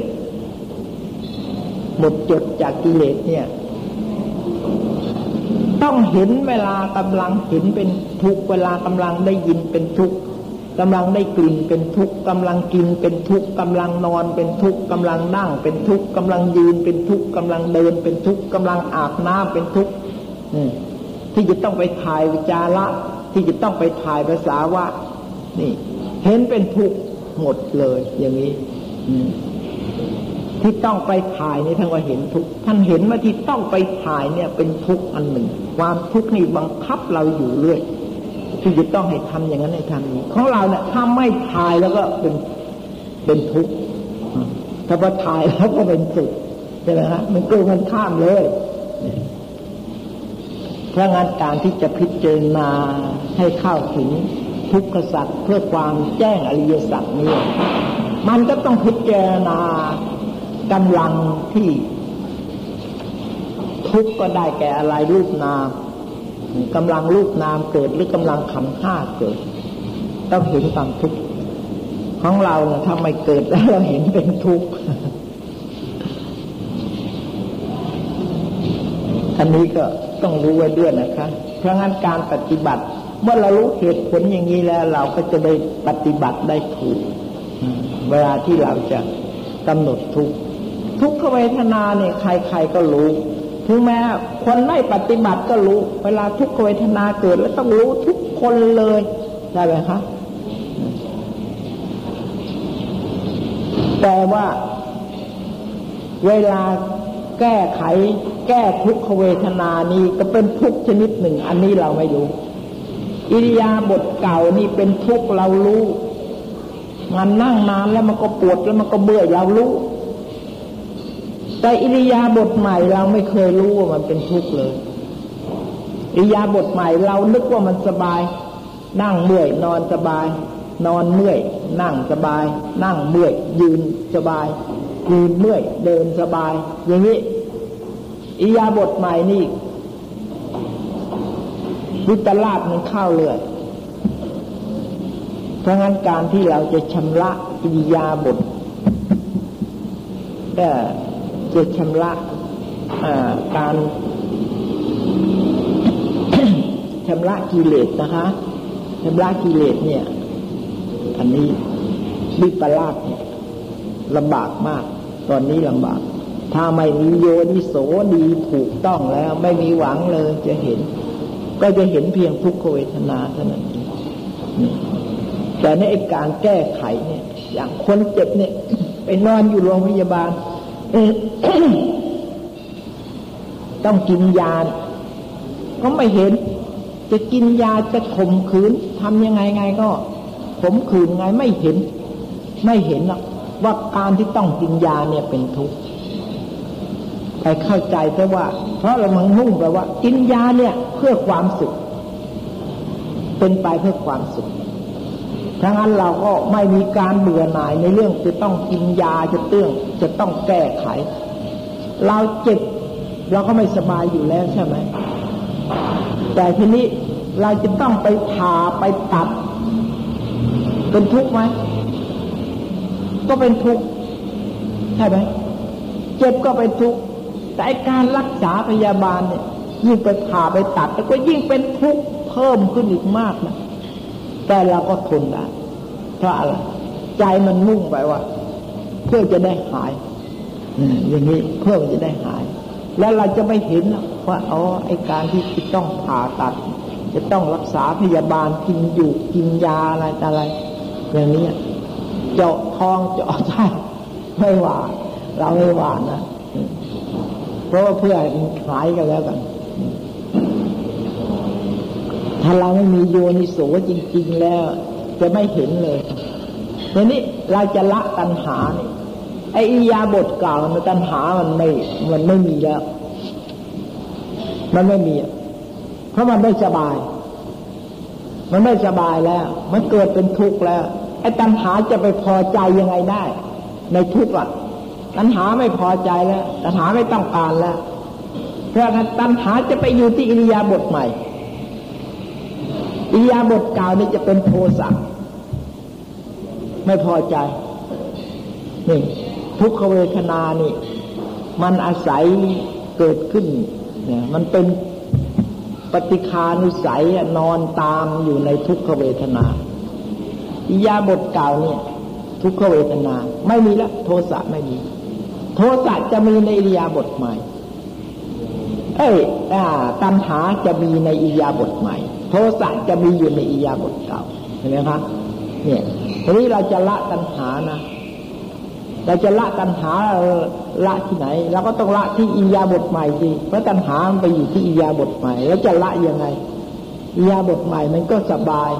หมดจดจากกิเลสเนี่ย ต้องเห็นเวลากำลังเห็นเป็นทุกเวลากำลังได้ยินเป็นทุกกำลังได้กลิ่นเป็นทุกข์กำลังกินเป็นทุกข์กำลังนอนเป็นทุกข์กำลังนั่งเป็นทุกข์กำลังยืนเป็นทุกข์กำลังเดินเป็นทุกข์กำลังอาบน้ำเป็นทุกข์ที่จะต้องไปถ่ายวิจาระที่จะต้องไปถ่ายภาษาว่านี่ เห็นเป็นทุกข์หมดเลย อย่างนี้ ที่ต้องไปถ่ายนี่ท่านว่าเห็นทุกท่านเห็นว่าที่ต้องไปถ่ายเนี่ยเป็นทุกข์อันหนึ่ง ความทุกข์นี่บังคับเราอยู่เรื่อยที่จะต้องให้ทำอย่างนั้นให้ทำนี้ของเราเนี่ยถ้าไม่ถ่ายแล้วก็เป็นเป็นทุกข์ถ้าพอถ่ายแล้วก็เป็นสุขใช่ไหมฮะมันกลมันข้ามเลยเพราะงั้นการที่จะพิจารณาให้เข้าถึงทุกขสัตว์เพื่อความแจ้งอริยสัจนี้มันก็ต้องพิจารณา กำลังที่ ทุกข์ก็ได้แก่อะไรรูปนามกำลังรูปนามเกิดหรือกำลังขันห้าเกิด ต้องเห็นความทุกข์ของเราเนี่ยถ้าไมเกิดแล้วเราเห็นเป็นทุกข์อันนี้ก็ต้องรู้ไว้ด้วยนะคะ เพราะงั้นการปฏิบัติ เมื่อเรารู้เหตุผลอย่างนี้แล้ว เราก็จะได้ปฏิบัติได้ถูก เวลาที่เราจะกำหนดทุก ทุกขเวทนาเนี่ยใครๆก็รู้ ถึงแม้คนไม่ปฏิบัติก็รู้ เวลาทุกขเวทนาเกิดแล้วต้องรู้ทุกคนเลยใช่ไหมคะแต่ว่า เวลาแก้ไข แก้ทุกขเวทนานี้ก็เป็นทุกชนิดหนึ่ง อันนี้เราไม่รู้ อิริยาบถเก่านี่เป็นทุกเรารู้มันนั่งนานแล้วมันก็ปวดแล้วมันก็เบื่อเรารู้ แต่อิริยาบถใหม่เราไม่เคยรู้ว่ามันเป็นทุกข์เลย อิริยาบถใหม่เรานึกว่ามันสบาย นั่งเมื่อย นอนสบาย นอนเมื่อย นั่งสบาย นั่งเมื่อย ยืนสบาย ยืนเมื่อย เดินสบาย อย่างนี้อิริยาบถใหม่นี่วิตลาดมันเข้าเลยเพราะงั้นการที่เราจะชำระอิริยาบถก็ จะชำระการชำระกิเลสนะคะชำระกิเลสเนี่ย อันนี้วิปลาสเนี่ยลำบากมาก ตอนนี้ลำบาก ถ้าไม่มีโยนิโสดีถูกต้องแล้ว ไม่มีหวังเลยจะเห็น ก็จะเห็นเพียงทุกขเวทนาเท่านั้นเองแต่ในการแก้ไขเนี่ย อย่างคนเจ็บเนี่ย ไปนอนอยู่โรงพยาบาล ต้องกินยา ก็ไม่เห็น จะกินยาจะข่มขืนทำยังไงไงก็ข่มขืนไงไม่เห็น ไม่เห็นหรอกว่าการที่ต้องกินยาเนี่ยเป็นทุกข์ไปเข้าใจแต่ว่า เพราะเรามังมุ่งไปว่า กินยาเนี่ย เพื่อความสุข เป็นไปเพื่อความสุข ทั้งนั้นเราก็ไม่มีการเบื่อหน่ายในเรื่องจะต้องกินยาจะเตื้องจะต้องแก้ไข เราเจ็บเราก็ไม่สบายอยู่แล้วใช่ไหม แต่ทีนี้เราจะต้องไปผ่าไปตัด เป็นทุกข์ไหมก็เป็นทุกข์ใช่ไหมเจ็บก็เป็นทุกข์แต่การรักษาพยาบาลเนี่ยยิ่งไปผ่าไปตัด แล้วก็ยิ่งเป็นทุกข์เพิ่มขึ้นอีกมากนะ แต่เราก็ทนได้เพราะอะไรใจมันมุ่งไปว่า เพื่อจะได้หายอย่างนี้เพื่อจะได้หาย แล้วเราจะไม่เห็นว่าอ๋อไอการที่จะต้องผ่าตัด จะต้องรักษาพยาบาลกินอยู่กินยาอะไรอะไร อย่างนี้เจาะทองเจาะไส้ไม่หวาเราไม่หวานนะเพราะว่าเพื่อหายกันแล้วกัน ถ้าเราไม่มีโยนิโสจริง ๆ แล้ว จะไม่เห็นเลยทีนี้เราจะละตัณหานี่ไอ้ยาบทเก่ามันตัณหามันไม่ มันไม่มีแล้ว มันไม่มี เพราะมันไม่สบาย มันไม่สบายแล้ว มันเกิดเป็นทุกข์แล้ว ไอ้ตัณหาจะไปพอใจยังไงได้ ในทุกข์อะ ตัณหาไม่พอใจแล้ว ตัณหาไม่ต้องการแล้ว เพราะนั้นตัณหาจะไปอยู่ที่อิริยาบถใหม่ อิยาบทกล่าวนี่จะเป็นโทสะไม่พอใจนี่ทุกขเวทนานี่ มันอาศัยเกิดขึ้นเนี่ยมันเป็นปฏิคานุสัยนอนตามอยู่ในทุกขเวทนาอิยาบทกล่าวเนี่ย ทุกขเวทนา ไม่มีละ โทสะไม่มี โทสะจะมีในอิยาบทใหม่ เอ้ยตัณหาจะมีในอิยาบทใหม่ โทสะจะมีอยู่ในอิยาบทเก่าเห็นไหมครับเนี่ยทีนี้เราจะละตัณหานะเราจะละตัณหาละที่ไหนเราก็ต้องละที่อิยาบทใหม่สิเพราะตัณหามันไปอยู่ที่อิยาบทใหม่ แล้วจะละยังไงอิยาบทใหม่มันก็สบาย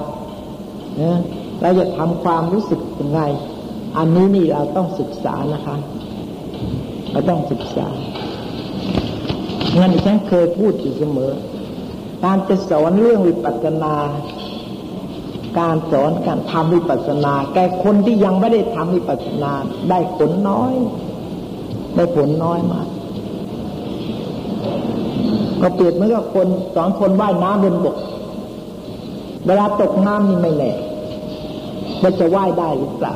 นะเราจะทำความรู้สึกยังไง อันนี้นี่เราต้องศึกษานะคะเราต้องศึกษางั้นฉันเคยพูดอยู่เสมอ การจะสอนเรื่องวิปัสสนา การสอนการทำวิปัสสนา แก่คนที่ยังไม่ได้ทำวิปัสสนา ได้ผลน้อย ได้ผลน้อยมากก็เปรียบเหมือนกับคนสอนคนว่ายน้ำบนบก เวลาตกน้ำนี่ไม่แน่ว่าจะว่ายได้หรือเปล่า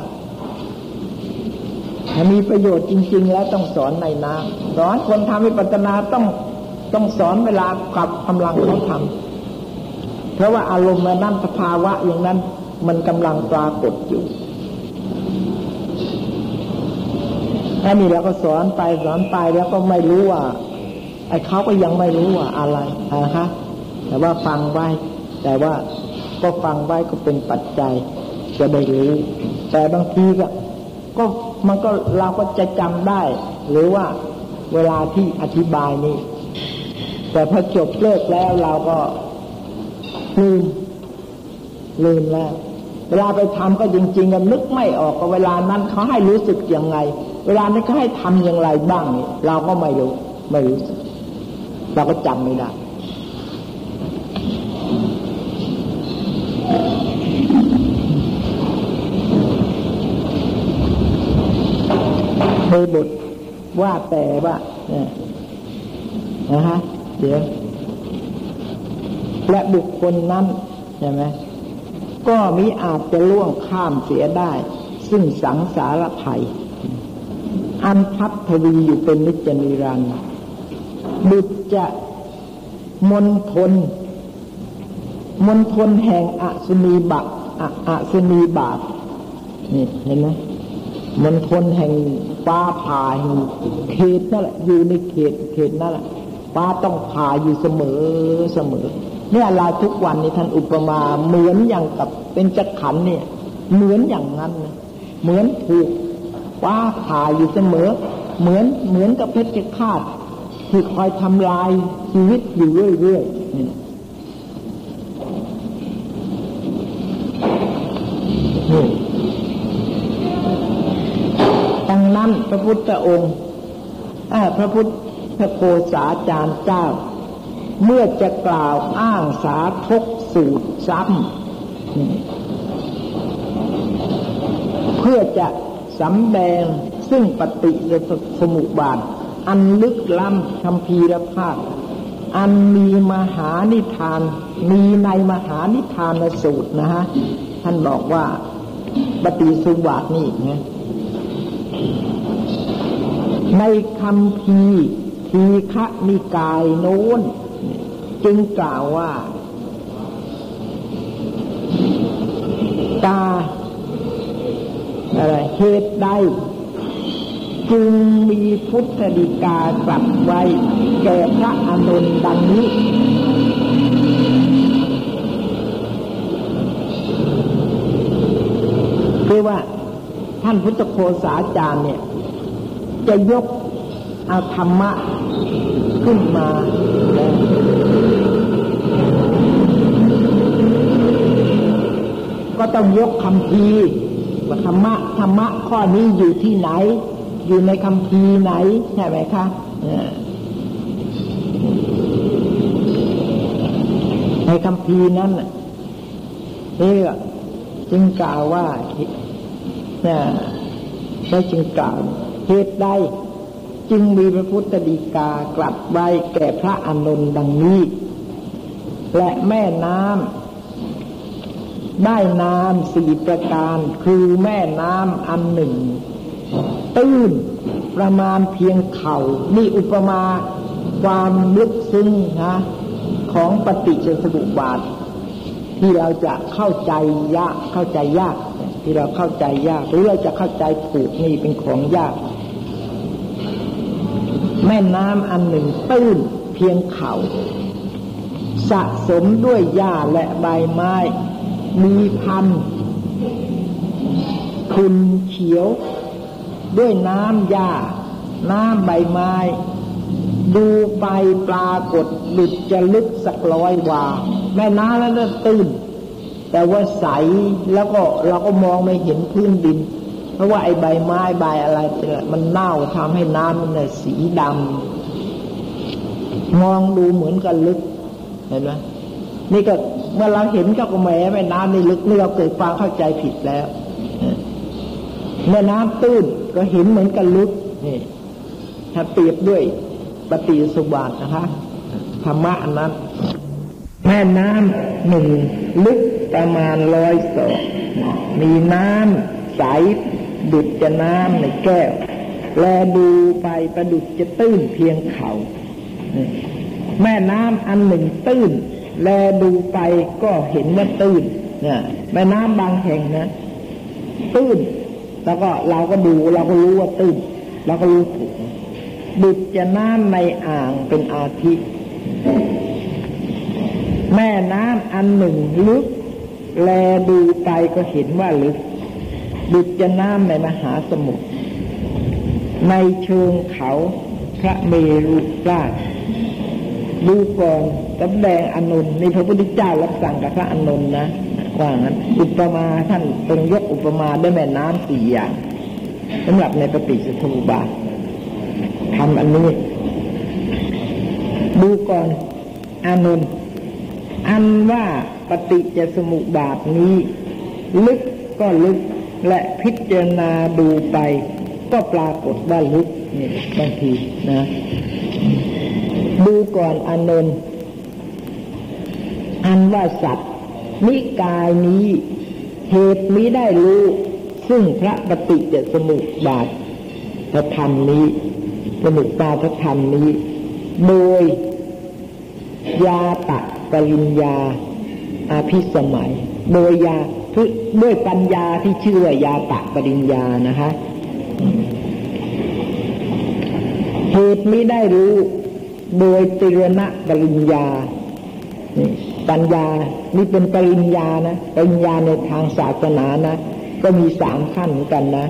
ถ้ามีประโยชน์จริง ๆ แล้วต้องสอนในน้ำสอนคนทำวิปัสสนาต้อง ต้องสอนเวลากับกำลังเขาทำเพราะว่าอารมณ์นั้นสภาวะอย่างนั้น มันกำลังปรากฏอยู่อันนี้เราก็สอนไปสอนไปแล้วก็ไม่รู้ว่าไอ้เขาก็ยังไม่รู้ว่าอะไรนะคะแต่ว่าฟังไว้ แต่ว่าก็ฟังไว้ก็เป็นปัจจัยจะได้รู้แต่บางทีก็ก็มันก็เราก็จะจำได้ หรือว่าเวลาที่อธิบายนี้ แต่พอจบเลิกแล้วเราก็ลืมลืมแล้ว เวลาไปทำก็จริงๆกันนึกไม่ออกเวลานั้นเขาให้รู้สึกยังไง เวลานั้นเขาให้ทำอย่างไรบ้างเราก็ไม่รู้ ไม่รู้สึกเราก็จำไม่ได้เคยบทว่าแต่ว่าเนี่ยนะฮะ เดี๋ยและบุคคลนั้นใช่ไหมก็มิอาจจะล่วงข้ามเสียได้ ซึ่งสังสารภัย อันพับทวีอยู่เป็นนิจนิรันดร์บุตรจะมนทน มนทนแห่งอสุนีบะอสุนีบาปนี่เห็นไหมมนทนแห่งฟ้าผ่าแห่งเขตนั่นแหละอยู่ในเขตเขตนั่นแหละ ฟ้าต้องผ่าอยู่เสมอเสมอเนี่ยเราทุกวันนี้ท่านอุปมาเหมือนอย่างกับเป็นจักขันเนี่ย เหมือนอย่างนั้นนะเหมือนถูกฟ้าผ่าอยู่เสมอ เหมือนเหมือนกับเพชรฆาตที่คอยทำลายชีวิตอยู่เรื่อยๆนี่นี่ดังนั้นพระพุทธองค์พระพุทธ โคสาจารย์เจ้า เมื่อจะกล่าวอ้างสาทกสูตรซ้ำเพื่อจะสำแดงซึ่งปฏิสมุบาท อันลึกล้ำคำพีรภาพอันมีมหานิทาน มีในมหานิทานสูตรนะฮะ ท่านบอกว่าปฏิสุบาทนี่นะในคำพี ทีฆนิกายโน้น จึงกล่าวว่า ตาอะไรเหตุใดจึงมีพุทธดีกากลับไว้ แก่พระอนุนดังนี้ คือว่าท่านพุทธโคสาจารย์เนี่ย จะยกเอาธรรมะ ขึ้นมาก็ต้องยกคำพีว่าธรรมะธรรมะข้อนี้อยู่ที่ไหน อยู่ในคำพีไหนใช่ไหมคะในคำพีนั้นเอ๊จึงกล่าวว่าเนี่ยได้จึงกล่าวเหตุใด จึงมีพระพุทธดีกากลับไว้แก่พระอานนท์ดังนี้ และแม่น้ำได้น้ำสี่ประการ คือแม่น้ำอันหนึ่ง ตื้นประมาณเพียงเข่านี่อุปมาความลึกซึ้งนะของปฏิจจสมุปบาท ที่เราจะเข้าใจยากเข้าใจยาก ที่เราเข้าใจยาก หรือเราจะเข้าใจถูกนี่เป็นของยาก แม่น้ำอันหนึ่งตื้นเพียงเขา่าสะสมด้วยหญ้าและใบไม้ มีพันคุณเขียว ด้วยน้ำหญ้า น้ำใบไม้ ดูไปปรากฏดุดจะลึกสักร้อยวาแม่น้ำแล้วตื้น แต่ว่าใสแล้วก็เราก็มองไม่เห็นพื้นดิน เพราะว่าไอ้ใบไม้ใบอะไรเนี่ยมันเน่าทำให้น้ำมันเนี่ยสีดำมองดูเหมือนกันลึกเห็นไหมนี่ก็เมื่อเราเห็นก็แหมแม่น้ำนี่ลึกนี่เราเกิดความเข้าใจผิดแล้วเมื่อน้ำตื้นก็เห็นเหมือนกันลึกนี่ ถ้าเปรียบด้วยปฏิสุบาทนะคะธรรมะอันนั้น แม่น้ำหนึ่งลึกประมาณร้อยศอกมีน้ำใส ดุดจะน้ำในแก้ว แลดูไปประดุดจะตื้นเพียงเขา แม่น้ำอันหนึ่งตื้น แลดูไปก็เห็นว่าตื้นนี่ยแม่น้ำบางแห่งนะ ตื้น แล้วก็เราก็ดูเราก็รู้ว่าตื้นเราก็รู้ถูกดุดจะน้ำในอ่างเป็นอาทิตย์แม่น้ำอันหนึ่งลึก แลดูไปก็เห็นว่าลึก ดุจจะน้ำในมหาสมุทรในเชิงเขาพระเมรุราชดูก่อนสำแดงอนุนในพระพุทธเจ้ารับสั่งกับพระอนุนนะว่างั้นอุปมาท่านตรงยกอุปมาได้แม่น้ำสี่อย่างสำหรับในปฏิสมุบาททำอันนี้ดูก่อนอนุนอันว่าปฏิจสมุบาทนี้ ลึกก็ลึก และพิจารณาดูไป ก็ปรากฏว่าลึกนี่บางทีนะ ดูก่อนอนนท์อันว่าสัตว์นิกายนี้ เหตุนี้ได้รู้ ซึ่งพระปฏิจจสมุปบาทพระธรรมนี้สมุปบาทธรรมนี้ โดยยาตะปริญญาอาภิสมัย โดยยา ด้วยปัญญาที่ชื่อว่ายาตะปริญญานะคะเหตุไม่ได้รู้โดยติรณะปริญญา ปัญญา นี่เป็นปริญญานะ ปริญญาในทางศาสนานะ ก็มีสามขั้นกันนะ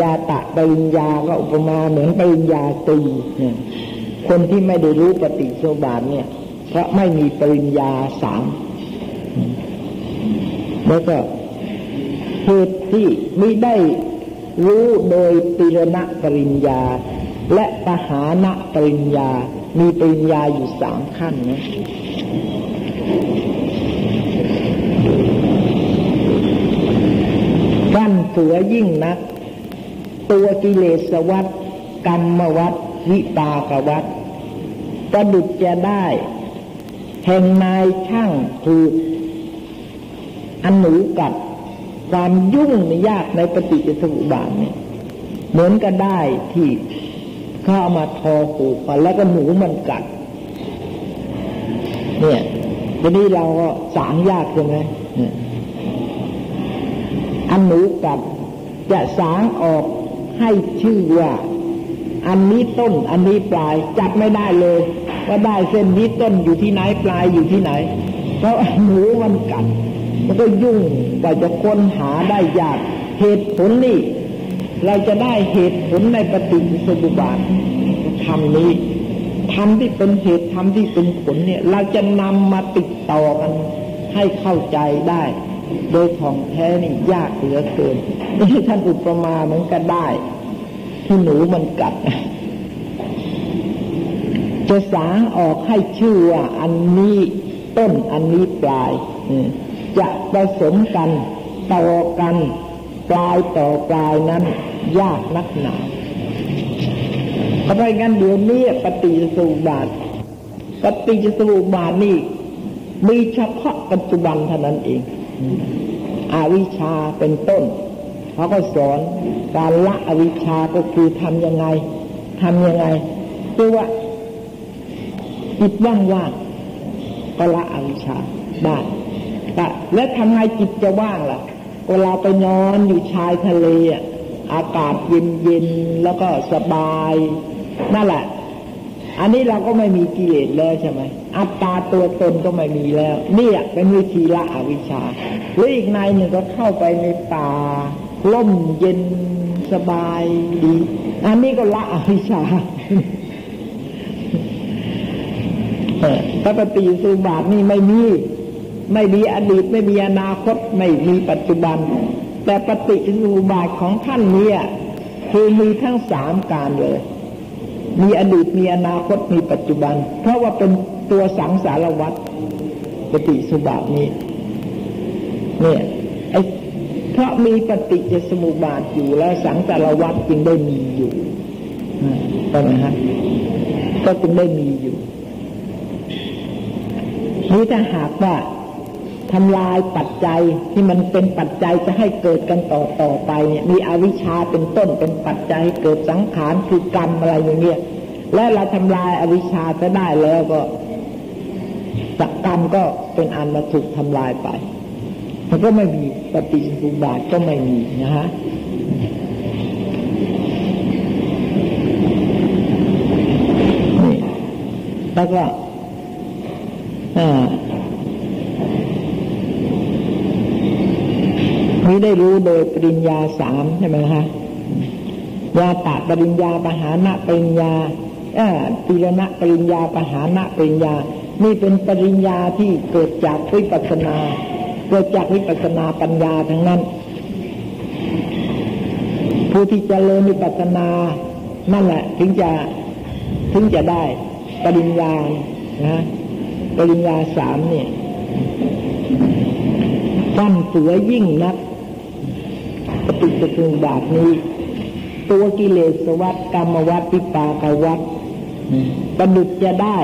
ยาตะปริญญาก็อุปมาเหมือนปริญญาตี คนที่ไม่ได้รู้ปฏิโสบาทเนี่ย เพราะไม่มีปริญญาสาม แล้วก็เหตุที่ไม่ได้รู้โดยติรณปริญญา และปหานะปริญญา มีปริญญาอยู่สามขั้นนะกั้นเสือยิ่งนัก ตัวกิเลสวัตกรรมวัตวิปากวัตประดุจจะได้ แห่งนายช่างคือ อันหนูกัดความยุ่งยากในปฏิจจสมุปบาทเนี่ยเหมือนก็ได้ที่เข้ามาทอหูกันแล้วก็หนูมันกัด เนี่ยวันนี้เราก็สางยากใช่ไหมอันหนูกัดจะสางออกให้ชื่อว่า อันนี้ต้น อันนี้ปลายจับไม่ได้เลยว่าได้เส้นนี้ต้นอยู่ที่ไหนปลายอยู่ที่ไหน เพราะหนูมันกัด มันก็ยุ่งกว่าจะค้นหาได้ยากเหตุผลนี่เราจะได้เหตุผลในปฏิจจสมุปบาทธรรมนี้ธรรมที่เป็นเหตุธรรมที่เป็นผลเนี่ย เราจะนำมาติดต่อกันให้เข้าใจได้ โดยของแท้นี่ยากเหลือเกินนี่ท่านอุปมาเหมือนกันได้ ที่หนูมันกัดจะสาออกให้ชื่อว่าอันนี้ต้นอันนี้ปลาย จะผสมกันต่อกันปลายต่อปลายนั้นยากนักหนาเพราะงั้นเดี๋ยวนี้ปฏิจสุบาทปฏิจสุบาทนี่มีเฉพาะปัจจุบันเท่านั้นเอง อวิชาเป็นต้นเขาก็สอนการละอวิชาก็คือทำยังไงทำยังไงคือว่าจิตว่างๆก็ละอวิชาได้ แล้วทำไงจิตจะว่างล่ะเวลาไปนอนอยู่ชายทะเลอะอากาศเย็นๆแล้วก็สบายนั่นแหละ อันนี้เราก็ไม่มีกิเลสแล้วใช่ไหมอัตตาตัวตนก็ไม่มีแล้วนี่เป็นวิธีละอวิชชาหรืออีกนายหนึ่งก็เข้าไปในป่าล่มเย็นสบายดี อันนี้ก็ละอวิชชาถ้าปฏิสุบาทนี่ไม่มี ไม่มีอดีตไม่มีอนาคตไม่มีปัจจุบัน แต่ปฏิรูบาทของท่านเนี้คือมีทั้งสามการเลย มีอดีตมีอนาคตมีปัจจุบัน เพราะว่าเป็นตัวสังสารวัตรปฏิสุบาทนี้ เนี่ยไอเพราะมีปฏิจสมุปบาทอยู่แล้วสังสารวัตรจึงได้มีอยู่ใช่ไหมฮะก็จึงได้มีอยู่นี่ถ้าหากว่า ทำลายปัจจัยที่มันเป็นปัจจัยจะให้เกิดกันต่อต่อไปเนี่ยมีอวิชชาเป็นต้นเป็นปัจจัยเกิดสังขารคือกรรมอะไรอย่างเงี้ยและเราทำลายอวิชชาจะได้แล้วก็สักกรรมก็เป็นอันมาถูกทำลายไปมันก็ไม่มีปฏิสุบาทก็ไม่มีนะฮะแล้วก็อ่า นี้ได้รู้โดยปริญญาสามใช่ไหมคะยาตะปริญญาปหานะปริญญาตีรณะปริญญาปหานะปริญญา นี่เป็นปริญญาที่เกิดจากวิปัสนา เกิดจากวิปัสนาปัญญาทั้งนั้น ผู้ที่จเจริญวิปัสนา นั่นแหละ ถึงจะถึงจะได้ปริญญานะปริญญาสามเนี่ยฟันเสือยิ่งนัก ปฏิจจุบาทนี้ ตัวกิเลสวัฏกรรมวัฏปิปากวัฏประดุจจะได้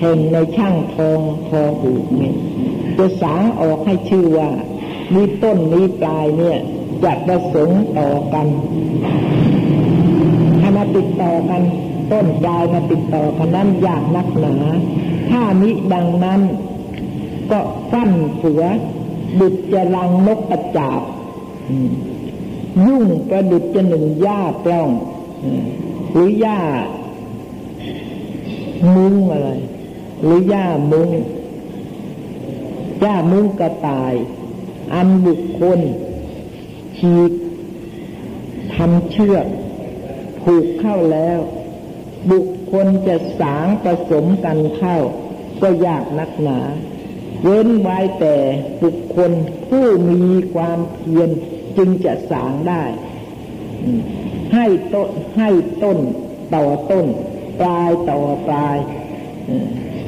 แห่งในช่างทองทอหูเนี่ยจะสางออกให้ชื่อว่ามีต้นนี้ปลายเนี่ยจะประสงค์ต่อกันถ้ามาติดต่อกัน ต้นปลายมาติดต่อกันนั้นยากนักหนา ถ้ามิดังนั้น ก็ฟันเสือดุจจะรังนกกระจาบ ยุ่งประดุจจะหนึ่งหญ้าปล้องหรือหญ้ามุ้งอะไร หรือหญ้ามุ้งหญ้ามุ้งกระต่ายอันบุคคลฉีกทำเชือกผูกเข้าแล้ว บุคคลจะสางผสมกันเข้า ก็ยากนักหนา เว้นไว้แต่บุคคลผู้มีความเพียร จึงจะสางได้ ให้ต้นให้ต้นต่อต้น ปลายต่อปลาย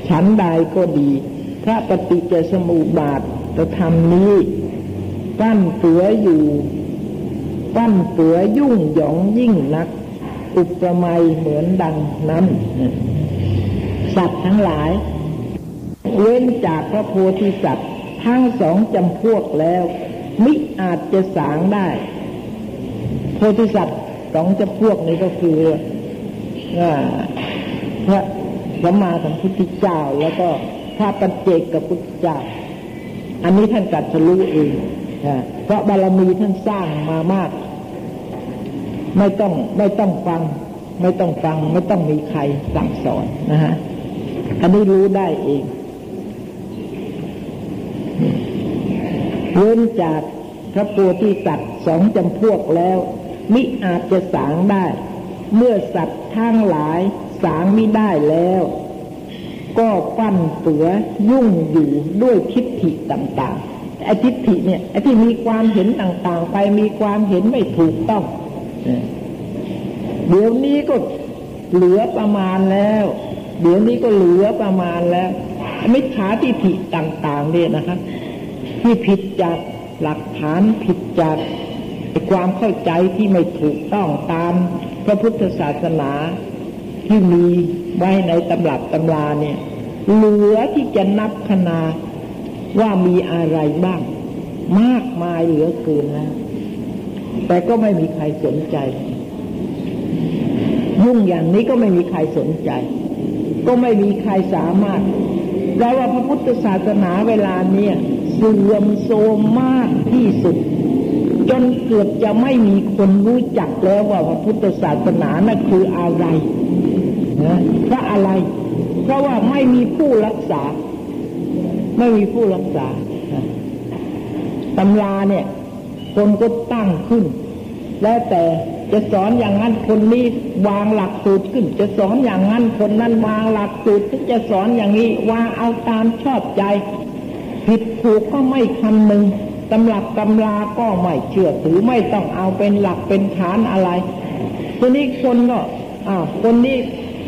ฉันใดก็ดี พระปฏิจจสมุปบาทจะทำนี้ปั้นเสืออยู่ปั้นเสือยุ่งหยองยิ่งนัก อุปมาเหมือนดังนั้นสัตว์ทั้งหลาย เว้นจากพระโพธิสัตว์ทั้งสองจำพวกแล้ว มิอาจจะสางได้ โพธิสัตว์สองจำพวกนี้ก็คือพระสัมมาสัมพุทธเจ้า แล้วก็พระปัจเจกกับพุทธเจ้า อันนี้ท่านกัดจะรู้เองเพราะบารมีท่านสร้างมามาก ไม่ต้องไม่ต้องฟัง ไม่ต้องฟัง ไม่ต้องมีใครสั่งสอนนะฮะอันนี้รู้ได้เอง เว้นจากพระโพธิสัตว์สองจำพวกแล้วมิอาจจะสางได้ เมื่อสัตว์ทั้งหลายสางมิได้แล้ว ก็ปั้นเสือยุ่งอยู่ด้วยทิฏฐิต่างๆไอ้ทิฏฐิเนี่ยไอ้ที่มีความเห็นต่างๆ ไปมีความเห็นไม่ถูกต้องเดี๋ยวนี้ก็เหลือประมาณแล้ว เดี๋ยวนี้ก็เหลือประมาณแล้วมิจฉาทิฏฐิต่าง ๆ เนี่ยนะครับ ที่ผิดจากหลักฐานผิดจากความเข้าใจที่ไม่ถูกต้องตามพระพุทธศาสนาที่มีไว้ในตำรับตำราเนี่ย เหลือที่จะนับคณาว่ามีอะไรบ้าง มากมายเหลือเกินแล้วแต่ก็ไม่มีใครสนใจ ยุ่งอย่างนี้ก็ไม่มีใครสนใจ ก็ไม่มีใครสามารถแปลว่าพระพุทธศาสนาเวลาเนี่ย เสื่อมโทรมมากที่สุด จนเกือบจะไม่มีคนรู้จักแล้วว่าพระพุทธศาสนานั่นคืออะไรนะเพราะอะไร เพราะว่าไม่มีผู้รักษา ไม่มีผู้รักษาตำราเนี่ย คนก็ตั้งขึ้น แล้วแต่จะสอนอย่างนั้นคนนี้วางหลักสูตรขึ้น จะสอนอย่างนั้นคนนั้นวางหลักสูตรที่จะสอนอย่างนี้วางเอาตามชอบใจ ผิดถูกก็ไม่คำหนึ่งตำหลักตำราก็ไม่เชื่อถือไม่ต้องเอาเป็นหลักเป็นฐานอะไรทีนี้คนก็อ่าคนนี้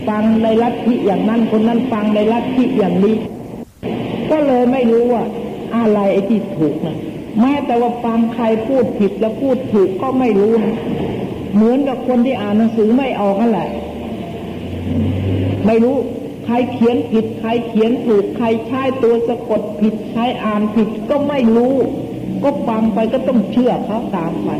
ฟังในลัทธิอย่างนั้นคนนั้นฟังในลัทธิอย่างนี้ ก็เลยไม่รู้ว่า อะไรไอ้ที่ถูกนะแม้แต่ว่าฟังใครพูดผิดแล้วพูดถูกก็ไม่รู้นะเหมือนกับคนที่อ่านหนังสือไม่ออกนั่นแหละ ไม่รู้ ใครเขียนผิด ใครเขียนถูก ใครใช้ตัวสะกดผิดใครอ่านผิดก็ไม่รู้ ก็ฟังไปก็ต้องเชื่อเขาตามไป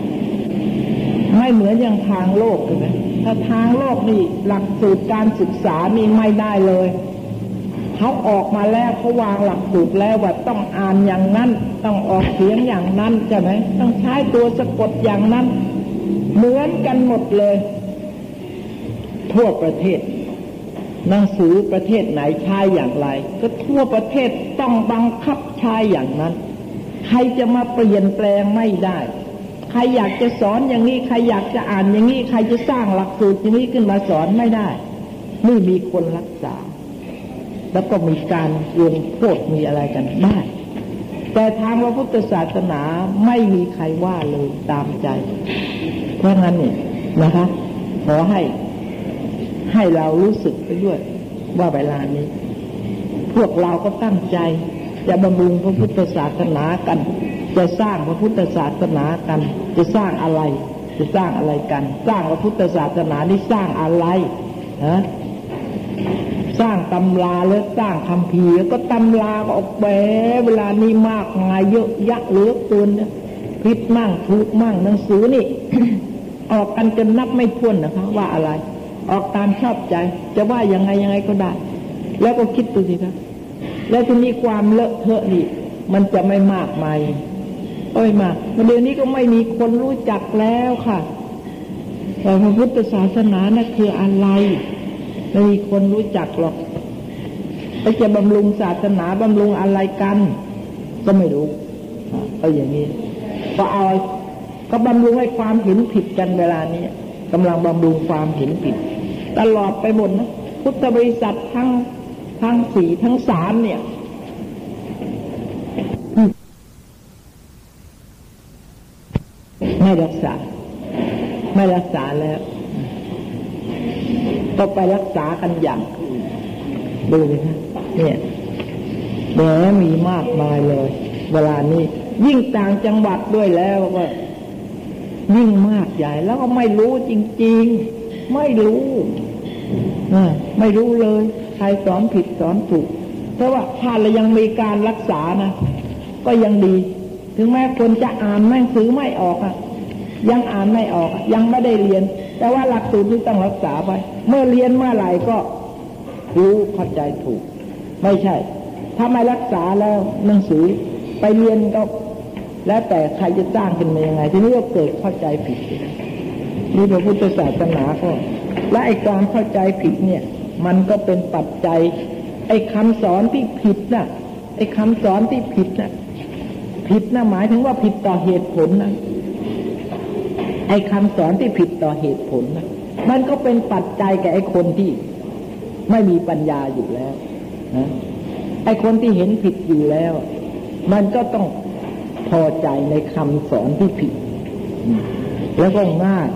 ไม่เหมือนอย่างทางโลกเลยถ้าทางโลกนี่หลักสูตรการศึกษานี่ไม่ได้เลยเขาออกมาแล้วเขาวางหลักสูตรแล้วว่าต้องอ่านอย่างนั้น ต้องออกเสียงอย่างนั้นใช่ไหมต้องใช้ตัวสะกดอย่างนั้น เหมือนกันหมดเลย ทั่วประเทศ หนังสือประเทศไหนใช้อย่างไร ก็ทั่วประเทศต้องบังคับใช้อย่างนั้น ใครจะมาเปลี่ยนแปลงไม่ได้ ใครอยากจะสอนอย่างนี้ ใครอยากจะอ่านอย่างนี้ ใครจะสร้างหลักสูตรอย่างนี้ขึ้นมาสอนไม่ได้ ไม่มีคนรักษา แล้วก็มีการลงโทษมีอะไรกันได้ แต่ทางพระพุทธศาสนาไม่มีใครว่าเลยตามใจ เพราะงั้นเนี่ยนะคะ ขอให้ ให้เรารู้สึกไปด้วย ว่าเวลานี้ พวกเราก็ตั้งใจจะบำรุงพระพุทธศาสนากัน จะสร้างพระพุทธศาสนากัน จะสร้างอะไร จะสร้างอะไรกัน สร้างพระพุทธศาสนานี่สร้างอะไรฮะสร้างตำราแล้วสร้างคำพีแล้วก็ตำราก็ออกแบบเวลานี้มากมายเยอะยักเหลือเกินผิดมั่งถูกมั่งหนังสือนี่ ออกกันจนนับไม่พ้นนะคะ ว่าอะไร ออกตามชอบใจ จะว่ายังไงยังไงก็ได้ แล้วก็คิดดูสิครับ แล้วทีนี้ความเลอะเทอะนี่มันจะไม่มากมายก็ไม่มาเดี๋ยวนี้ก็ไม่มีคนรู้จักแล้วค่ะว่าพระพุทธศาสนานะ่ะคืออะไรไม่มีคนรู้จักหรอกไปจะบำรุงศาสนาบำรุงอะไรกัน ก็ไม่รู้ก็อย่างนี้ก็เอาก็บำรุงให้ความเห็นผิดกันเวลานี้กำลังบำรุงความเห็นผิด ตลอดไปหมดนะพุทธบริษัททั้งทั้งสี่ทั้งสามเนี่ยไม่รักษา ไม่รักษาแล้วก็ไปรักษากันอย่างดูเลยนะเนี่ยแหมมีมากมายเลย เวลานี้ ยิ่งต่างจังหวัดด้วยแล้วก็ ยิ่งมากใหญ่แล้วก็ไม่รู้จริง ๆ ไม่รู้ ไม่รู้เลย ใครสอนผิดสอนถูก เพราะว่าถ้าเรายังมีการรักษานะ ก็ยังดี ถึงแม้คนจะอ่านแม่งซื้อไม่ออกอะยังอ่านไม่ออกยังไม่ได้เรียน แต่ว่าหลักสูตรที่ต้องรักษาไป เมื่อเรียนเมื่อไหร่ก็รู้เข้าใจถูก ไม่ใช่ ถ้าไม่รักษาแล้วหนังสือไปเรียนก็ แล้วแต่ใครจะจ้างขึ้นมายังไง ทีนี้ก็เกิดเข้าใจผิดนี่พระพุทธศาสนาก็ และไอ้ความเข้าใจผิดเนี่ย มันก็เป็นปัจจัย ไอ้คำสอนที่ผิดน่ะ ไอ้คำสอนที่ผิดน่ะ ผิดนะหมายถึงว่าผิดต่อเหตุผลนะไอ้คำสอนที่ผิดต่อเหตุผลนะมันก็เป็นปัจจัยแก่ไอ้คนที่ไม่มีปัญญาอยู่แล้วนะไอ้คนที่เห็นผิดอยู่แล้ว มันก็ต้องพอใจในคำสอนที่ผิด แล้วก็ง่าย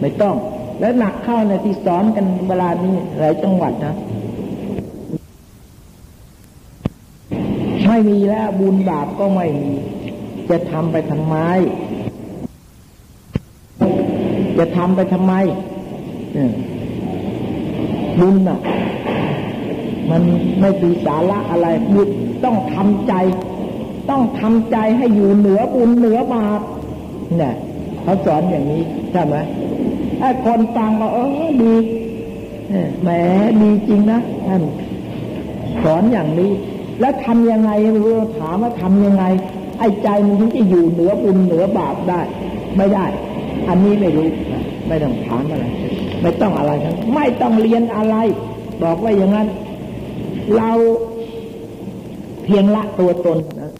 ไม่ต้อง แล้วหนักเข้าในที่สอนกันเวลานี้หลายจังหวัดนะไม่มีแล้วบุญบาปก็ไม่มี จะทำไปทำไม จะทำไปทำไมบุญน่ะ มันไม่มีสาระอะไรบุญต้องทำใจ ต้องทำใจให้อยู่เหนือบุญเหนือบาปเนี่ยเขาสอนอย่างนี้ใช่ไหม ไอ้คนฟังก็เออดีแหมดีจริงนะท่านสอนอย่างนี้ แล้วทำยังไงเราถามว่าทำยังไง ไอ้ใจมันถึงจะอยู่เหนือบุญเหนือบาปได้ ไม่ได้ อันนี้ไม่รู้ไม่ต้องถามอะไร ไม่ต้องอะไรทั้งไม่ต้องเรียนอะไร บอกว่าอย่างนั้น เราเพียงละตัวตนนะ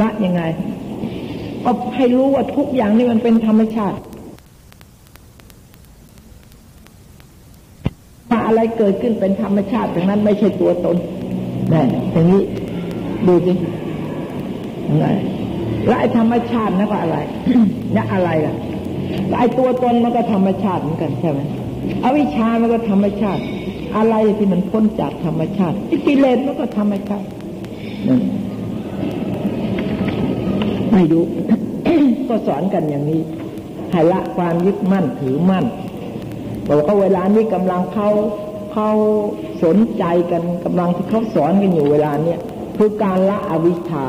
ละยังไง ก็ให้รู้ว่าทุกอย่างนี่มันเป็นธรรมชาติว่าอะไรเกิดขึ้นเป็นธรรมชาติดังนั้นไม่ใช่ตัวตนนี่อย่างนี้ดูสิอะไรและไอ้ธรรมชาตินั่นก็อะไรนี่อะไรล่ะไอ้ตัวตนมันก็ธรรมชาติเหมือนกันใช่ไหมอวิชามันก็ธรรมชาติ อะไรที่มันพ้นจากธรรมชาติกิเลสมันก็ธรรมชาติไม่รู้ ก็สอนกันอย่างนี้ให้ละความยึดมั่นถือมั่นบอกว่าเวลานี้กำลังเขาเขาสนใจกันกำลังที่เขาสอนกันอยู่เวลาเนี้ยคือการละอวิชชา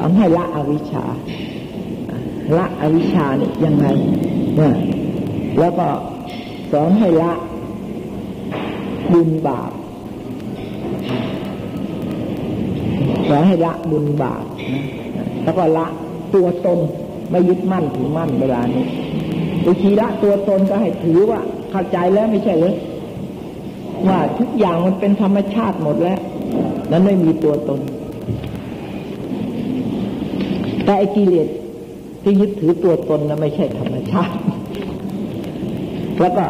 ทำให้ละอวิชชา ละอวิชชานี่ยังไงเนี่ยแล้วก็สอนให้ละบุญบาปสอนให้ละบุญบาปแล้วก็ละ ตัวตนไม่ยึดมั่นถือมั่นเวลานี้วิธีละตัวตนก็ให้ถือว่าเข้าใจแล้วไม่ใช่เลยว่าทุกอย่างมันเป็นธรรมชาติหมดแล้ว นั้นไม่มีตัวตน แต่ไอ้กิเลสที่ยึดถือตัวตนนะไม่ใช่ธรรมชาติ แล้วก็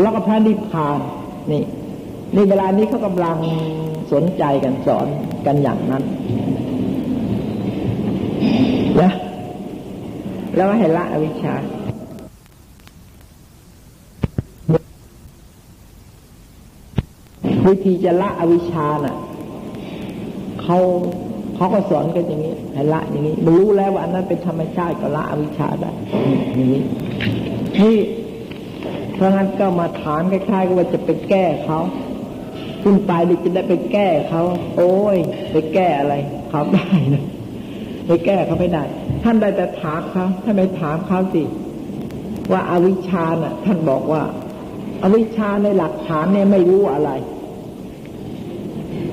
แล้วก็พระนิพพานนี่นี่เวลานี้เขากำลังสนใจกันสอนกันอย่างนั้นนะ แล้วให้ละอวิชชาวิธีจะละอวิชชาน่ะเขาเขาก็สอนกันอย่างนี้ให้ละอย่างนี้รู้แล้วว่าอันนั้นเป็นธรรมชาติก็ละอวิชชาได้อย่างนี้นี่เพราะงั้นก็มาถามคล้ายๆว่าจะไปแก้เขาคุณไปดิจะได้ไปแก้เขา โอ้ย ไปแก้อะไรเขาได้นะไปแก้เขาไม่ได้ ท่านได้แต่ถามเขาท่านไปถามเขาสิ ว่าอาวิชชาน่ะ ท่านบอกว่าอาวิชชาในหลักฐานเนี่ยไม่รู้อะไร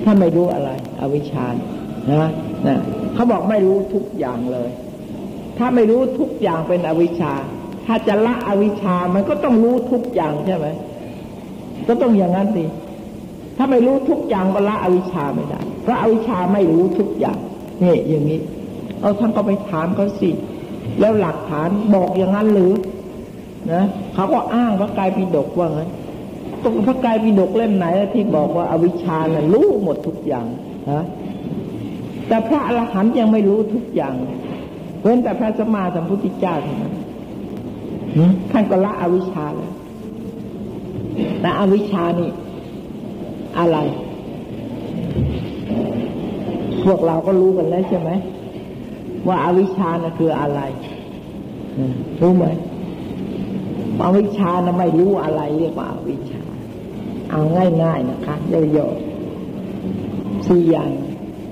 ถ้าถ้าไม่รู้อะไร อวิชชานะนะเขาบอกไม่รู้ทุกอย่างเลย ถ้าไม่รู้ทุกอย่างเป็นอวิชชา ถ้าจะละอวิชชามันก็ต้องรู้ทุกอย่างใช่ไหมก็ต้องอย่างนั้นสิถ้าไม่รู้ทุกอย่างก็ละอวิชชาไม่ได้เพราะอวิชชาไม่รู้ทุกอย่างนี่อย่างนี้ เอาท่านก็ไปถามเขาสิ แล้วหลักฐานบอกอย่างนั้นหรือนะเขาก็อ้างพระกายปิฎกว่าไงตรงพระกายปิฎกเล่มไหนที่บอกว่าอาวิชชาน่ะรู้หมดทุกอย่างฮะแต่พระอรหันต์ยังไม่รู้ทุกอย่างเว้นแต่พระสมมาสัมพุทธเจ้าเท่านั้นท่านก็ละอวิชชาแล้วแต่อวิชชานี่อะไร พวกเราก็รู้กันแล้วใช่ไหม ว่าอาวิชชานะคืออะไรรู้ไหมอวิชชานะไม่รู้อะไรเรียกว่าอาวิชชา เอาง่ายๆนะคะโยๆสี่อย่าง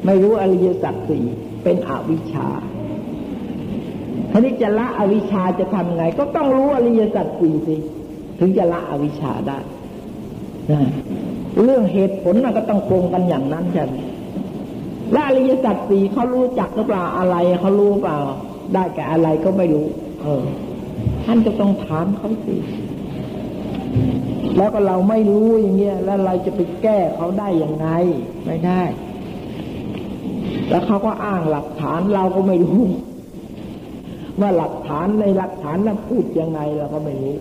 ไม่รู้อริยสัจสี่เป็นอวิชชาทีนี้จะละอวิชชาจะทำไง ก็ต้องรู้อริยสัจสี่สิ ถึงจะละอวิชชาได้ เรื่องเหตุผลมันก็ต้องโกงกันอย่างนั้นใช่ไหม และอริยสัจสี่เขารู้จักหรือเปล่าอะไรเขารู้เปล่า ได้แก่อะไรก็ไม่รู้ เออ ท่านจะต้องถามเขาสิแล้วก็เราไม่รู้อย่างเงี้ยแล้วเราจะไปแก้เขาได้ยังไง ไม่ได้ แล้วเขาก็อ้างหลักฐานเราก็ไม่รู้ ว่าหลักฐานในหลักฐานนั้นพูดยังไงเราก็ไม่รู้